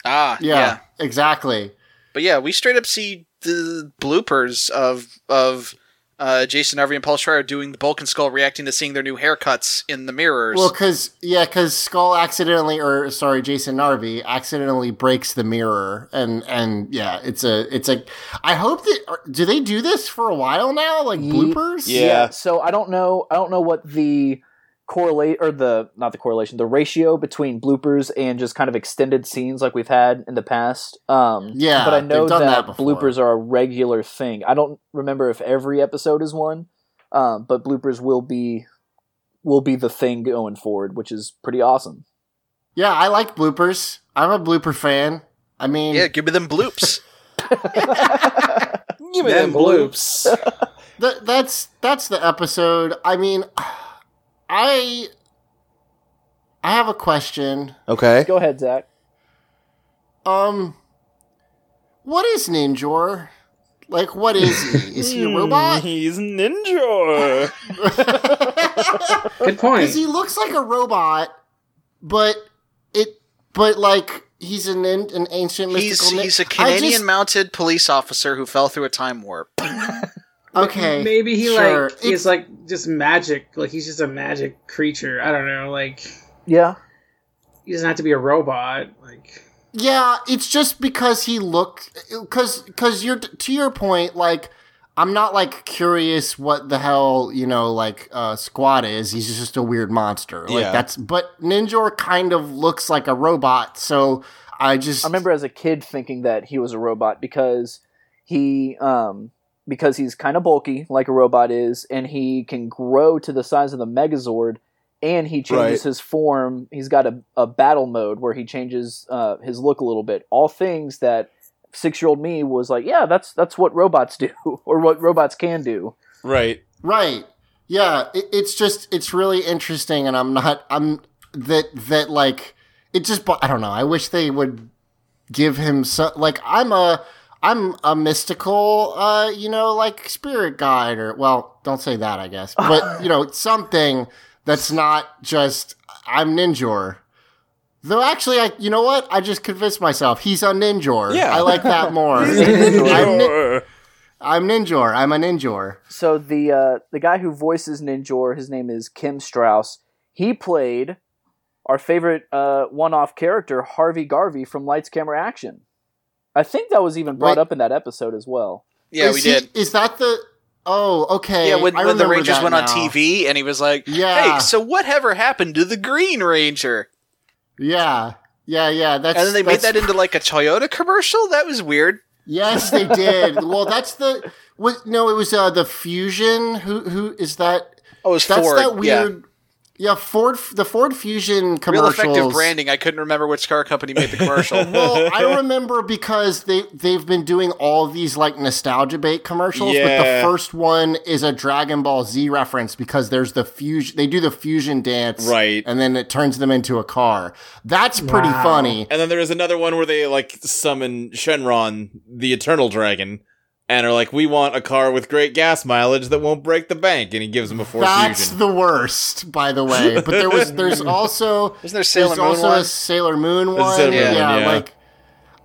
Ah, yeah, yeah. exactly But yeah, we straight up see the bloopers of of uh, Jason Narvy and Paul Schrier doing the Bulk and Skull reacting to seeing their new haircuts in the mirrors. Well, because yeah, because Skull accidentally, or sorry, Jason Narvy accidentally breaks the mirror, and and yeah, it's a it's a. I hope that do they do this for a while now, like bloopers? Yeah. So I don't know. I don't know what the correlate or the not the correlation the ratio between bloopers and just kind of extended scenes like we've had in the past um Yeah, but i know that, that bloopers are a regular thing i don't remember if every episode is one um but bloopers will be will be the thing going forward which is pretty awesome Yeah, I like bloopers. I'm a blooper fan. I mean, Yeah, give me them bloops. give me them bloops. Th- that's that's the episode. I mean, I I have a question. Okay. go ahead zach Um, what is Ninjor? Like, what is he? Is he a robot? He's Ninja. Good point. Because he looks like a robot, but it, but like he's an in, an ancient He's mystical. nin- he's a I Canadian just- mounted police officer who fell through a time warp. Okay, Maybe he sure. like is like just magic. Like he's just a magic creature. I don't know. Like yeah he doesn't have to be a robot. Like Yeah, it's just because he looked because because you're to your point. Like, I'm not like curious what the hell you know like uh, Squatt is. He's just a weird monster. Like Yeah. that's but Ninjor kind of looks like a robot. So I just I remember as a kid thinking that he was a robot because he um because he's kind of bulky like a robot is and he can grow to the size of the Megazord and he changes Right. his form. He's got a, a battle mode where he changes uh, his look a little bit. All things that 6-year-old me was like, yeah, that's that's what robots do or what robots can do. Right. Right. Yeah, it, it's just it's really interesting, and I'm not I'm that that like it just I don't know. I wish they would give him some like I'm a I'm a mystical uh you know like spirit guide or well don't say that I guess but you know something that's not just I'm Ninjor. Though actually, I you know what? I just convinced myself he's a Ninjor. Yeah. I like that more. Ninjor. I'm, nin- I'm Ninjor. I'm a Ninjor. So the uh, the guy who voices Ninjor, his name is Kim Strauss. He played our favorite uh, one-off character, Harvey Garvey from Lights Camera Action. I think that was even brought Wait. up in that episode as well. Yeah, Is we he- did. Is that the? Oh, okay. Yeah, when, I when the Rangers that went on. TV and he was like, Yeah. "Hey, so whatever happened to the Green Ranger?" Yeah, yeah, yeah. That's and then they made that into like a Toyota commercial. That was weird. Yes, they did. well, that's the. What? No, it was uh, the Fusion. Who? Who is that? Oh, it was that's Ford, that weird. Yeah. Ford. The Ford Fusion commercials. Real commercials. effective branding. I couldn't remember which car company made the commercial. well, I remember because they they've been doing all these like nostalgia bait commercials, yeah. but the first one is a Dragon Ball Z reference because there's the fusion. They do the fusion dance, Right. and then it turns them into a car. That's pretty Wow. funny. And then there is another one where they like summon Shenron, the Eternal Dragon, and are like, "We want a car with great gas mileage that won't break the bank," and he gives them a Ford That's Fusion. the worst, by the way. But there was there's also Isn't there Sailor there's Moon also one? a Sailor Moon one. Sailor Moon yeah, yeah. like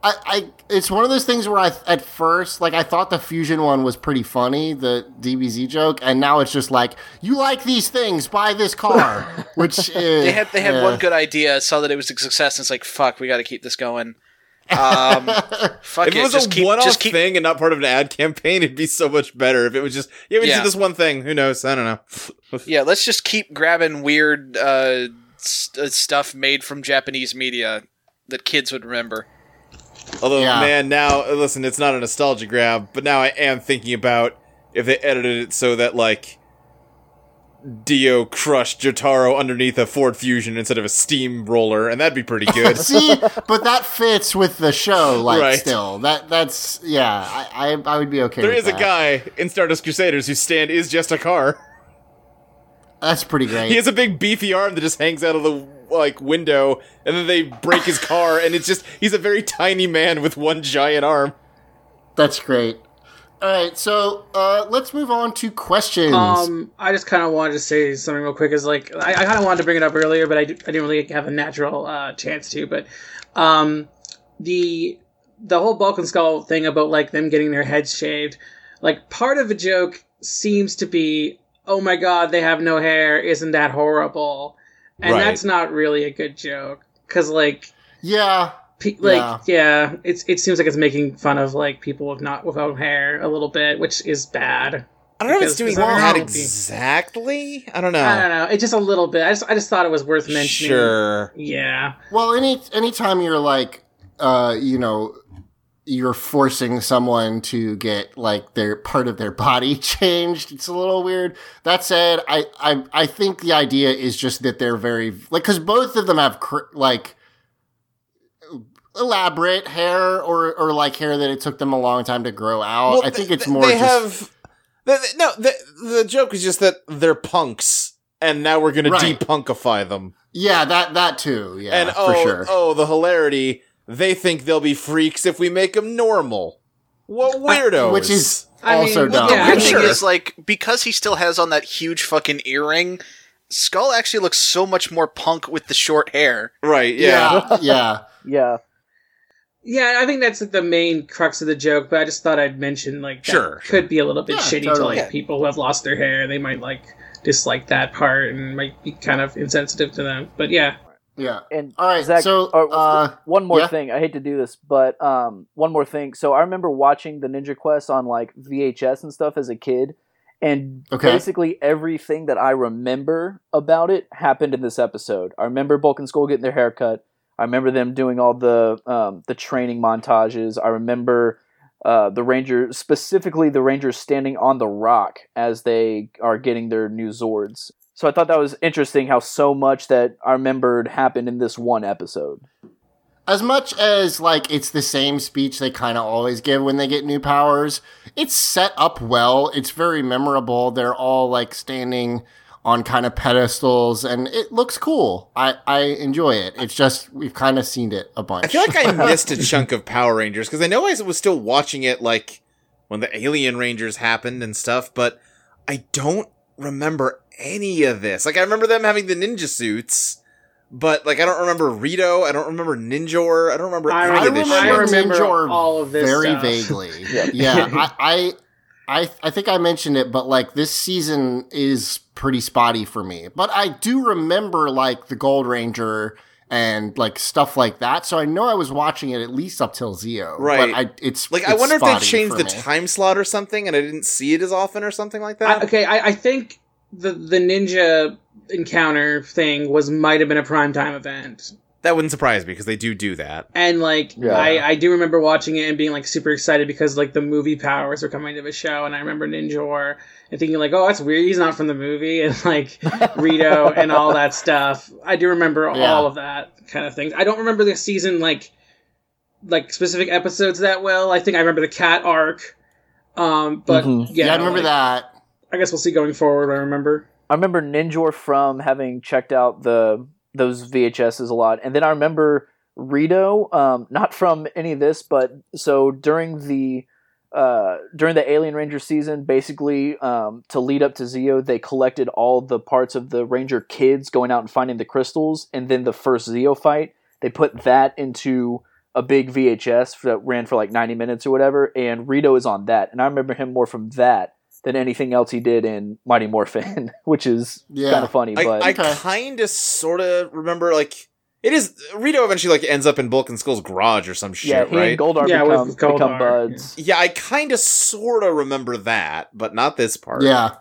I, I it's one of those things where I at first like I thought the fusion one was pretty funny, the DBZ joke, and now it's just like you like these things, buy this car, which is, they had they had yeah. one good idea, saw that it was a success, and it's like, "Fuck, we got to keep this going." Um, fuck if it, it was just a keep, one-off just keep. thing and not part of an ad campaign, it'd be so much better. If it was just, yeah, we just Yeah. did this one thing. Who knows? I don't know. Yeah, let's just keep grabbing weird uh, st- uh, stuff made from Japanese media that kids would remember. Although, Yeah. man, now listen, it's not a nostalgia grab, but now I am thinking about if they edited it so that like Dio crushed Jotaro underneath a Ford Fusion instead of a steamroller, and that'd be pretty good. See, but that fits with the show, like Right. still. That that's yeah, I I, I would be okay. there is a guy in Stardust Crusaders whose stand is just a car. That's pretty great. He has a big beefy arm that just hangs out of the like window, and then they break his car, and it's just he's a very tiny man with one giant arm. That's great. All right, so uh, let's move on to questions. Um, I just kind of wanted to say something real quick. Is like I, I kind of wanted to bring it up earlier, but I, didn't really have a natural uh, chance to. But um, the the whole Bulk and Skull thing about like them getting their heads shaved, like part of the joke seems to be, oh my god, they have no hair. Isn't that horrible? And Right. that's not really a good joke because like yeah, pe- like yeah. it's it seems like it's making fun of like people with not without hair a little bit, which is bad. I don't know if it's doing because I that exactly. I don't know. I don't know. It's just a little bit. I just I just thought it was worth mentioning. Sure. Yeah. Well, any anytime you're like, uh, you know, you're forcing someone to get like their part of their body changed, it's a little weird. That said, I I I think the idea is just that they're very like because both of them have cr- like elaborate hair or or like hair that it took them a long time to grow out. Well, I think it's more They just have. they- they- no, the, the joke is just that they're punks, and now we're going to Right. depunkify them. yeah that that too yeah and for oh, sure. oh, the hilarity! They think they'll be freaks if we make them normal. What weirdos? Which is I also mean, dumb. The weird I thing is, like, because he still has on that huge fucking earring, Skull actually looks so much more punk with the short hair. right. Yeah. yeah, yeah. Yeah. Yeah, I think that's like, the main crux of the joke, but I just thought I'd mention like that Sure. could be a little bit Yeah, shitty totally. to like people who have lost their hair. They might like dislike that part and might be kind of insensitive to them. But yeah. Yeah. And All right. Zach, so, or- uh, one more yeah. thing. I hate to do this, but um, one more thing. So I remember watching the Ninja Quest on like VHS and stuff as a kid, and Okay. basically everything that I remember about it happened in this episode. I remember Bulk and Skull getting their hair cut. I remember them doing all the um, the training montages. I remember uh, the Rangers, specifically the Rangers standing on the rock as they are getting their new Zords. So I thought that was interesting how so much that I remembered happened in this one episode. as much as like it's the same speech they kind of always give when they get new powers, it's set up well. It's very memorable. They're all like standing on kind of pedestals and it looks cool. I I enjoy it. It's just we've kind of seen it a bunch. I feel like I missed a chunk of Power Rangers because I know I was still watching it like when the Alien Rangers happened and stuff, but I don't remember any of this. Like I remember them having the ninja suits, but like I don't remember Rito. I don't remember Ninjor. I don't remember I any I of this remember, shit. remember Ninjor all of this very stuff. vaguely. Yeah. yeah, I, I, I, I think I mentioned it, but like this season is pretty spotty for me. But I do remember like the Gold Ranger and like stuff like that. So I know I was watching it at least up till Zeo. Right. But I, it's Like I wonder if they changed the me. time slot or something, and I didn't see it as often or something like I, that. okay, I, I think the the ninja encounter thing was might have been a primetime event. That wouldn't surprise me because they do do that. And like Yeah. I, I do remember watching it and being like super excited because like the movie powers were coming to the show and I remember Ninjor and thinking like, oh that's weird, he's not from the movie and like Rito and all that stuff. I do remember Yeah. all of that kind of things. I don't remember the season like like specific episodes that well. I think I remember the cat arc. Um but Mhm. yeah, yeah, I remember like, that. I guess we'll see going forward. I remember. I remember Ninjor from having checked out the those VHSs a lot, and then I remember Rito, um, not from any of this, but so during the uh, during the Alien Ranger season, basically um, to lead up to Zeo, they collected all the parts of the Ranger kids going out and finding the crystals, and then the first Zeo fight, they put that into a big VHS that ran for like ninety minutes or whatever, and Rito is on that, and I remember him more from that than anything else he did in Mighty Morphin, which is Yeah. kind of funny. I, but I kind of sort of remember like it is Rito eventually like ends up in Bulk and Skull's garage or some shit, yeah, he right? and Goldar Yeah, become, Goldar, become buds. yeah, I kind of sort of remember that, but not this part. Yeah.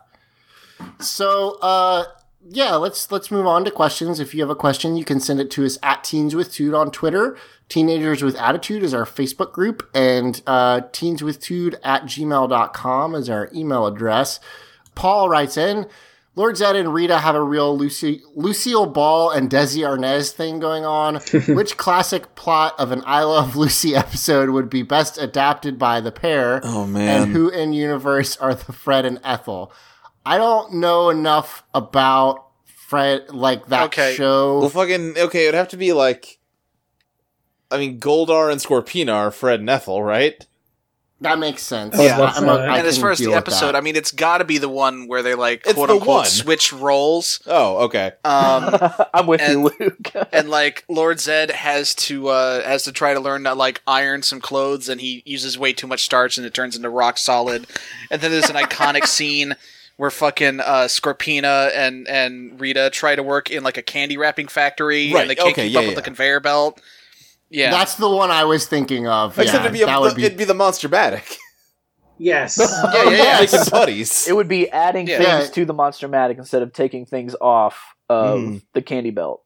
So, uh, yeah, let's let's move on to questions. If you have a question, you can send it to us at Teens with Tude on Twitter. Teenagers with Attitude is our Facebook group, and uh, Tude at gmail.com is our email address. Paul writes in Lord Zed and Rita have a real Lucy, Lucille Ball and Desi Arnaz thing going on. Which classic plot of an I Love Lucy episode would be best adapted by the pair? Oh, man. And who in universe are the Fred and Ethel? I don't know enough about Fred, like that Okay. show. Well, fucking okay. It'd have to be like, I mean, Goldar and Scorpina are Fred and Ethel, right? that makes sense. Yeah. I'm a- I and as can far as the episode. I mean, it's got to be the one where they like It's quote the unquote one. switch roles. Oh, okay. Um, I'm with and- you, Luke. and like Lord Zed has to uh has to try to learn to like iron some clothes, and he uses way too much starch, and it turns into rock solid. And then there's an iconic scene where fucking uh, Scorpina and and Rita try to work in like a candy wrapping factory, Right, and they can't okay, keep yeah, up with the conveyor belt. Yeah, That's the one I was thinking of. Except yeah, it'd be, a, that would be it'd be the Monster Matic. Yes. yeah, yeah, making buddies. It would be adding Yeah. things to the Monster Matic instead of taking things off of Mm. the candy belt.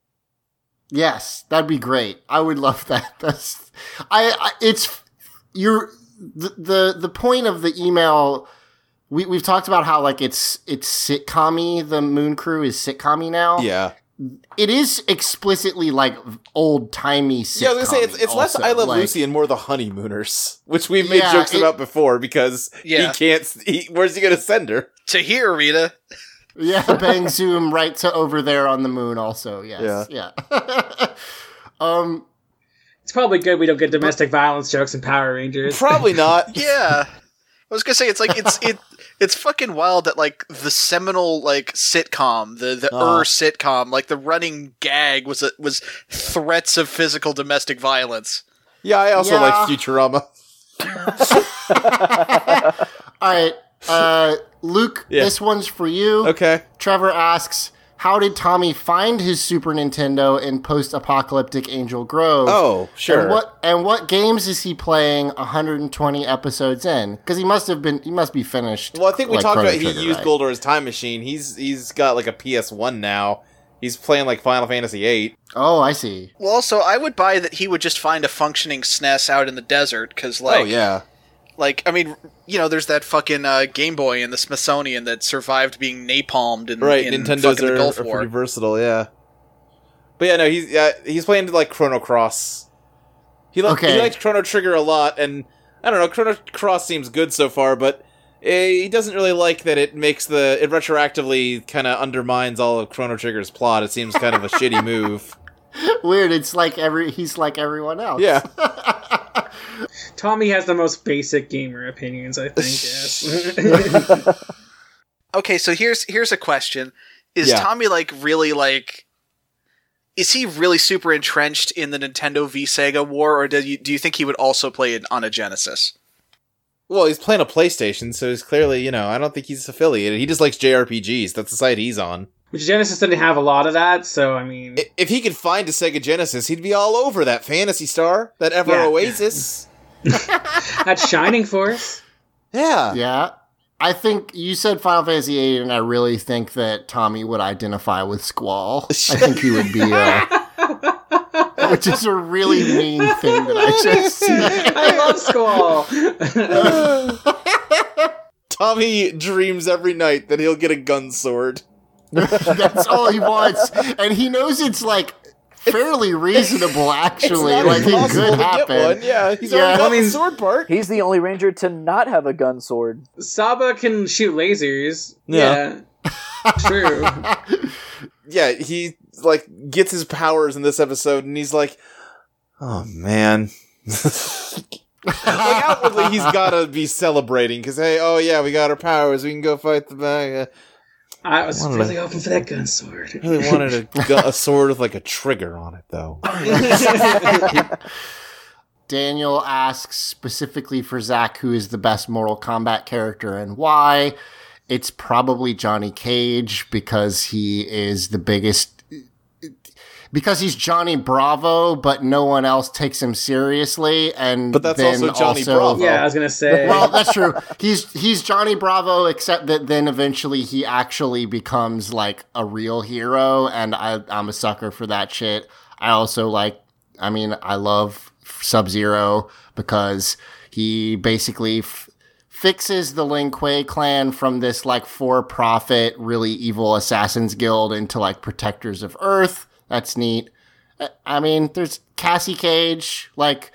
Yes, that'd be great. I would love that. That's I, I it's you're the, the the point of the email we we've talked about how like it's it's sitcom the Moon Crew is sitcom now. Yeah. It is explicitly like old timey sitcom. Yeah, I was gonna say it's, it's less I Love like, Lucy and more the honeymooners, which we've made Yeah, jokes it- about before because Yeah. he can't. He, where's he gonna send her? To here, Rita. Yeah, bang zoom right to over there on the moon also. Yes. Yeah. um It's probably good we don't get domestic violence jokes in Power Rangers. Probably not. Yeah. I was gonna say it's like it's it it's fucking wild that like the seminal like sitcom, the the Uh. er sitcom, like the running gag was a, was threats of physical domestic violence. Yeah, I also Yeah. like Futurama. all right. Uh Luke, Yeah. this one's for you. Okay. Trevor asks, "How did Tommy find his Super Nintendo in post-apocalyptic Angel Grove?" Oh, sure. And what and what games is he playing 120 episodes in? Because he must have been he must be finished. Well, I think we like talked Chrono about he Trigger, used right? Goldar's time machine. He's he's got like a PS One now. He's playing like Final Fantasy VIII. Oh, I see. Well, also I would buy that he would just find a functioning SNES out in the desert because like oh yeah. Like I mean you know there's that fucking uh, Game Boy in the Smithsonian that survived being napalmed in, Right, in Nintendo's fucking the are, Gulf are War. pretty versatile, yeah. But yeah, no, he's yeah, he's playing like Chrono Cross. He li- Okay. he liked Chrono Trigger a lot, and I don't know, Chrono Cross seems good so far, but eh, he doesn't really like that it makes the it retroactively kind of undermines all of Chrono Trigger's plot. It seems kind of a shitty move. Weird. It's like every he's like everyone else. Yeah. Tommy has the most basic gamer opinions, I think. Yes. Okay, so here's here's a question: Is Yeah. Tommy like really like? Is he really super entrenched in the Nintendo v Sega war, or do you do you think he would also play it on a Genesis? Well, he's playing a PlayStation, so he's clearly, you know, I don't think he's affiliated. He just likes JRPGs. That's the site he's on. Which Genesis didn't have a lot of that, so I mean, If he could find a Sega Genesis, he'd be all over that Phantasy Star, that Ever Yeah. Oasis. that's Shining Force. Yeah. Yeah. I think you said Final Fantasy VIII, and I really think that Tommy would identify with Squall. I think he would be, uh, which is a really mean thing that I just said. I love Squall. Tommy dreams every night that he'll get a gun sword. That's all he wants, and he knows it's like fairly reasonable. Actually, not like it impossible could happen. one, yeah, he's Yeah. already got I mean, the sword part. He's the only ranger to not have a gun sword. Saba can shoot lasers. Yeah. Yeah. True. Yeah, he like gets his powers in this episode, and he's like, "Oh man." like outwardly, he's gotta be celebrating because hey, oh yeah, we got our powers. We can go fight the bad. Guy." I was Wanted really to- hoping for that gun sword. I Really wanted a, gu- a sword with like a trigger on it, though. Daniel asks specifically for Zach who is the best Mortal Kombat character and why. It's probably Johnny Cage because he is the biggest. Because he's Johnny Bravo, but no one else takes him seriously, and But that's then also Johnny also- Bravo. Yeah, I was gonna say. well, that's true. He's he's Johnny Bravo, except that then eventually he actually becomes like a real hero, and I I'm a sucker for that shit. I also like. I mean, I love Sub Zero because he basically f- fixes the Lin Kuei clan from this like for profit, really evil assassins guild into like protectors of Earth. That's neat. I- I mean, there's Cassie Cage, like.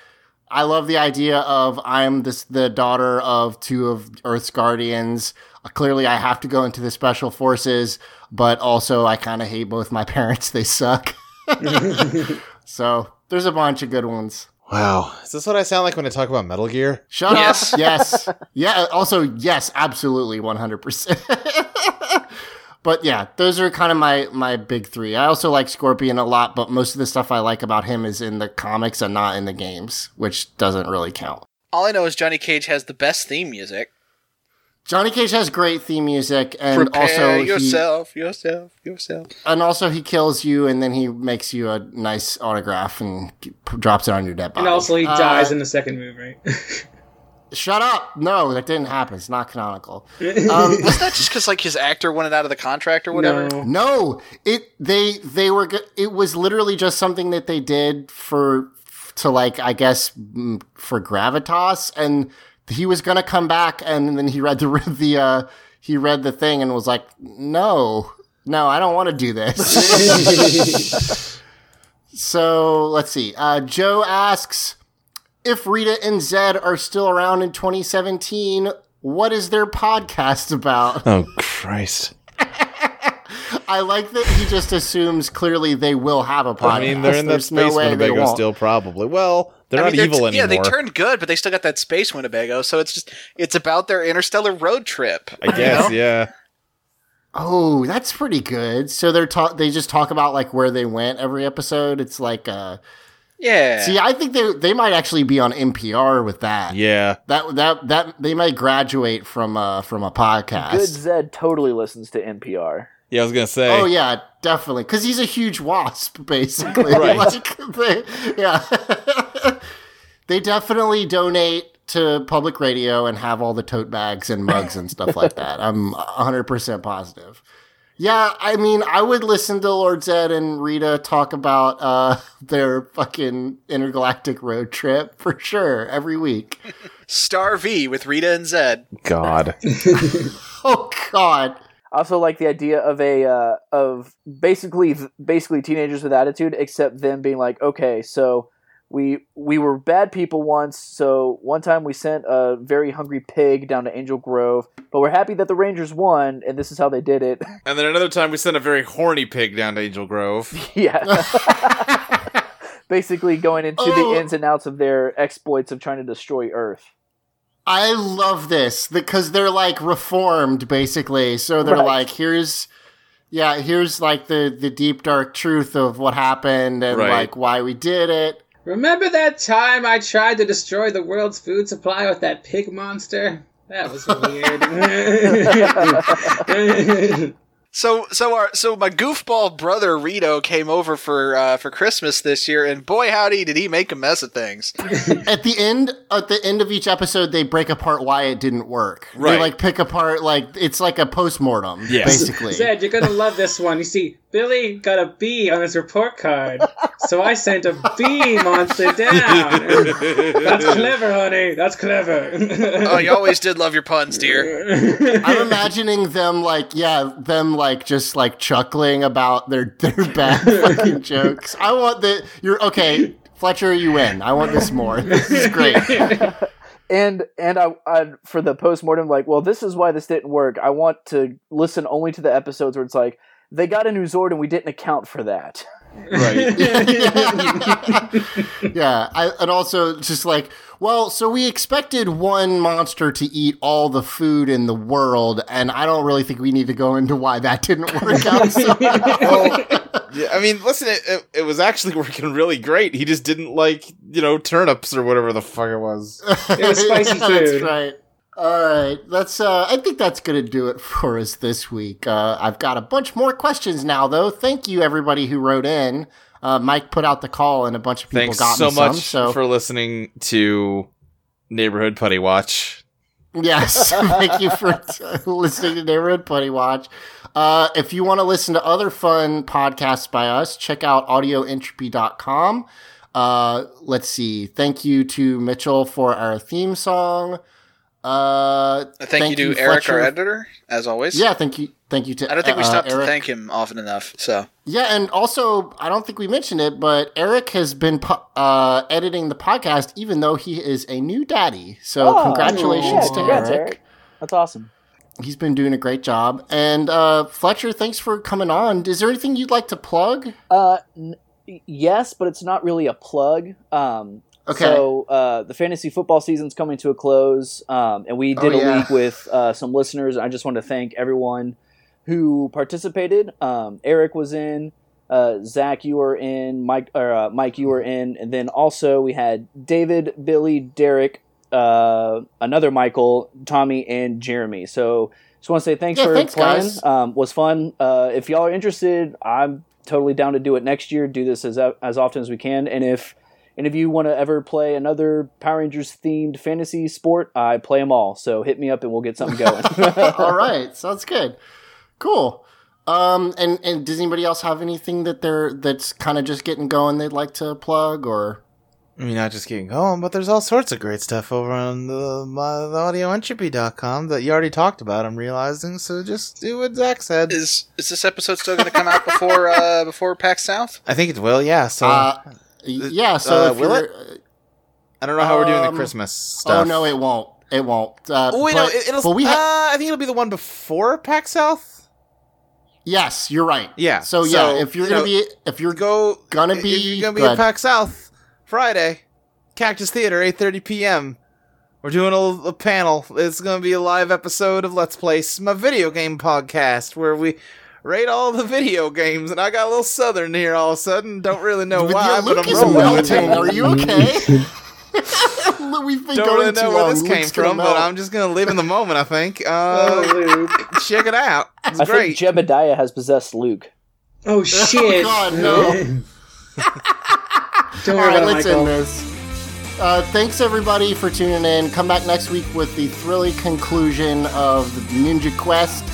I love the idea of I'm this the daughter of two of Earth's guardians. Uh, clearly, I have to go into the special forces, but also I kind of hate both my parents. They suck. so there's a bunch of good ones. Wow, is this what I sound like when I talk about Metal Gear? Shut Yes. up. Yes. Yeah. Also, yes. Absolutely. One hundred percent. But yeah, those are kind of my my big three. I also like Scorpion a lot, but most of the stuff I like about him is in the comics and not in the games, which doesn't really count. All I know is Johnny Cage has the best theme music. Johnny Cage has great theme music, and Prepare also he, yourself, yourself, yourself. and also he kills you, and then he makes you a nice autograph and drops it on your dead body. and also he Uh, dies in the second move, right? Shut up! No, that didn't happen. It's not canonical. Um, Wasn't that just because like his actor wanted out of the contract or whatever? No, it they they were go- it was literally just something that they did for to like I guess mm, for gravitas, and he was gonna come back, and then he read the the uh, he read the thing and was like, no, no, I don't want to do this. so let's see. Uh, Joe asks if Rita and Zed are still around in 2017. What is their podcast about? Oh Christ! I like that he just assumes clearly they will have a podcast. I mean, they're in that There's space no Winnebago still, probably. Well, they're I not mean, evil t- anymore. Yeah, they turned good, but they still got that space Winnebago. So it's just it's about their interstellar road trip. I guess, know? yeah. Oh, that's pretty good. So they're talk. They just talk about like where they went every episode. It's like, uh, Yeah. see, I think they they might actually be on NPR with that. Yeah, that that that they might graduate from uh from a podcast. Good Zed totally listens to NPR. Yeah, I was gonna say. Oh yeah, definitely, because he's a huge wasp, basically. Right. Like, they, yeah, they definitely donate to public radio and have all the tote bags and mugs and stuff like that. I'm 100 percent positive. Yeah, I mean, I would listen to Lord Zed and Rita talk about uh, their fucking intergalactic road trip for sure every week. Star V with Rita and Zed. God. oh God. I also like the idea of a uh, of basically basically teenagers with attitude, except them being like, okay, so we we were bad people once. So one time we sent a very hungry pig down to Angel Grove, but we're happy that the Rangers won, and this is how they did it. And then another time we sent a very horny pig down to Angel Grove. yeah. basically going into Oh. the ins and outs of their exploits of trying to destroy Earth. I love this because they're like reformed basically. So they're Right. like, here's, yeah, here's like the the deep dark truth of what happened and Right. like why we did it. Remember that time I tried to destroy the world's food supply with that pig monster? That was weird. So so our so my goofball brother Rito came over for uh, for Christmas this year, and boy howdy did he make a mess of things. at the end, at the end of each episode, they break apart why it didn't work. They Right. like pick apart like it's like a post postmortem, basically. Zed, you're gonna love this one. You see, Billy got a B on his report card, so I sent a B monster down. That's clever, honey. That's clever. oh, you always did love your puns, dear. I'm imagining them like, yeah, them like just like chuckling about their their bad fucking jokes. I want the you're okay, Fletcher. You win. I want this more. This is great. and and I, I for the postmortem like well this is why this didn't work i want to listen only to the episodes where it's like they got a new zord and we didn't account for that Right. yeah, I, and also just like, well, so we expected one monster to eat all the food in the world, and I don't really think we need to go into why that didn't work out. So Yeah, I mean, listen, it, it, it was actually working really great. He just didn't like, you know, turnips or whatever the fuck it was. It was spicy Yeah, That's food. right. All right, that's. Uh, I think that's gonna do it for us this week. Uh, I've got a bunch more questions now, though. Thank you everybody who wrote in. Uh, Mike put out the call, and a bunch of people Thanks got so me some. much So for listening to Neighborhood Putty Watch. Yes, thank you for listening to Neighborhood Putty Watch. Uh, if you want to listen to other fun podcasts by us, check out audioentropy.com. Uh, let's see. Thank you to Mitchell for our theme song. Uh, Thank, you to Eric, our editor, as always. Yeah, thank you. Thank you to I don't think we uh, stopped Eric. to thank him often enough. So Yeah, and also I don't think we mentioned it, but Eric has been po- uh, editing the podcast, even though he is a new daddy. So Oh, congratulations yeah, to congrats, Eric. Eric. that's awesome He's been doing a great job. And uh, Fletcher, thanks for coming on. Is there anything you'd like to plug? Uh, n- yes, but it's not really a plug. Um, Okay. So uh, the fantasy football season's coming to a close, um, and we did Oh, a yeah. week with uh, some listeners. I just want to thank everyone who participated. Um, Eric was in. Uh, Zach, you were in. Mike, or uh, Mike, you were in, and then also we had David, Billy, Derek, uh, another Michael, Tommy, and Jeremy. So just want to say thanks Yeah, for thanks, playing. Um, was fun. Uh, if y'all are interested, I'm totally down to do it next year. Do this as as often as we can, and if And if you want to ever play another Power Rangers themed fantasy sport, I play them all. So hit me up and we'll get something going. All right, sounds good. Cool. Um, and and does anybody else have anything that they're that's kind of just getting going they'd like to plug or? I mean, not just getting going, but there's all sorts of great stuff over on the, my, the audioentropy.com that you already talked about, I'm realizing. So just do what Zach said. Is is this episode still going to come out before uh, before PAX South? I think it will, yeah. So, Uh, yeah. So uh, if will it? I don't know how we're doing the Um, Christmas stuff. Oh no, it won't. It won't. Uh, Oh, wait, but, no, it, it'll. but we ha- uh, I think it'll be the one before PAX South. yes, you're right. Yeah. So, so, yeah, if you're you gonna know, be if you're go gonna be you're gonna be go at. PAX South Friday, Cactus Theater, eight thirty p.m. We're doing a, a panel. It's gonna be a live episode of Let's Play, my video game podcast, where we rate all the video games. And I got a little southern here all of a sudden. Don't really know With why, your but Luke I'm rolling with melting. it. Are you okay? We've been Don't going really know where long. this came Luke's gonna from, but. I'm just gonna live in the moment. I think. Uh, check it out. It's I great. think Jebediah has possessed Luke. Oh shit! Oh, God, no. Don't worry right, about let's Michael. end this. Uh, thanks everybody for tuning in. Come back next week with the thrilling conclusion of the Ninja Quest.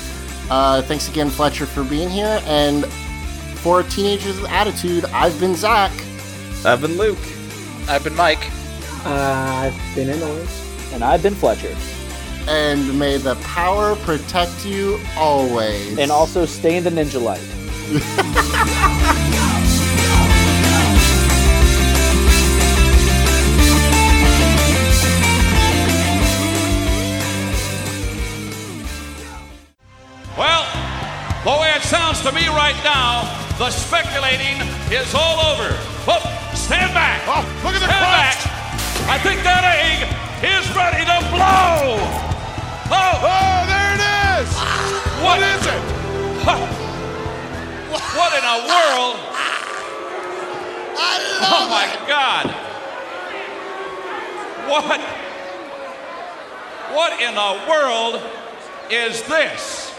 Uh, thanks again, Fletcher, for being here. And for Teenagers with Attitude, I've been Zach. I've been Luke. I've been Mike. Uh, I've been Emily. And I've been Fletcher. And may the power protect you always. And also stay in the ninja light. the way it sounds to me right now, the speculating is all over. Oh, stand back. Oh, look at the stand back. I think that egg is ready to blow. Oh, oh there it is. What is it? What in a world? oh my God. What? What in the world is this?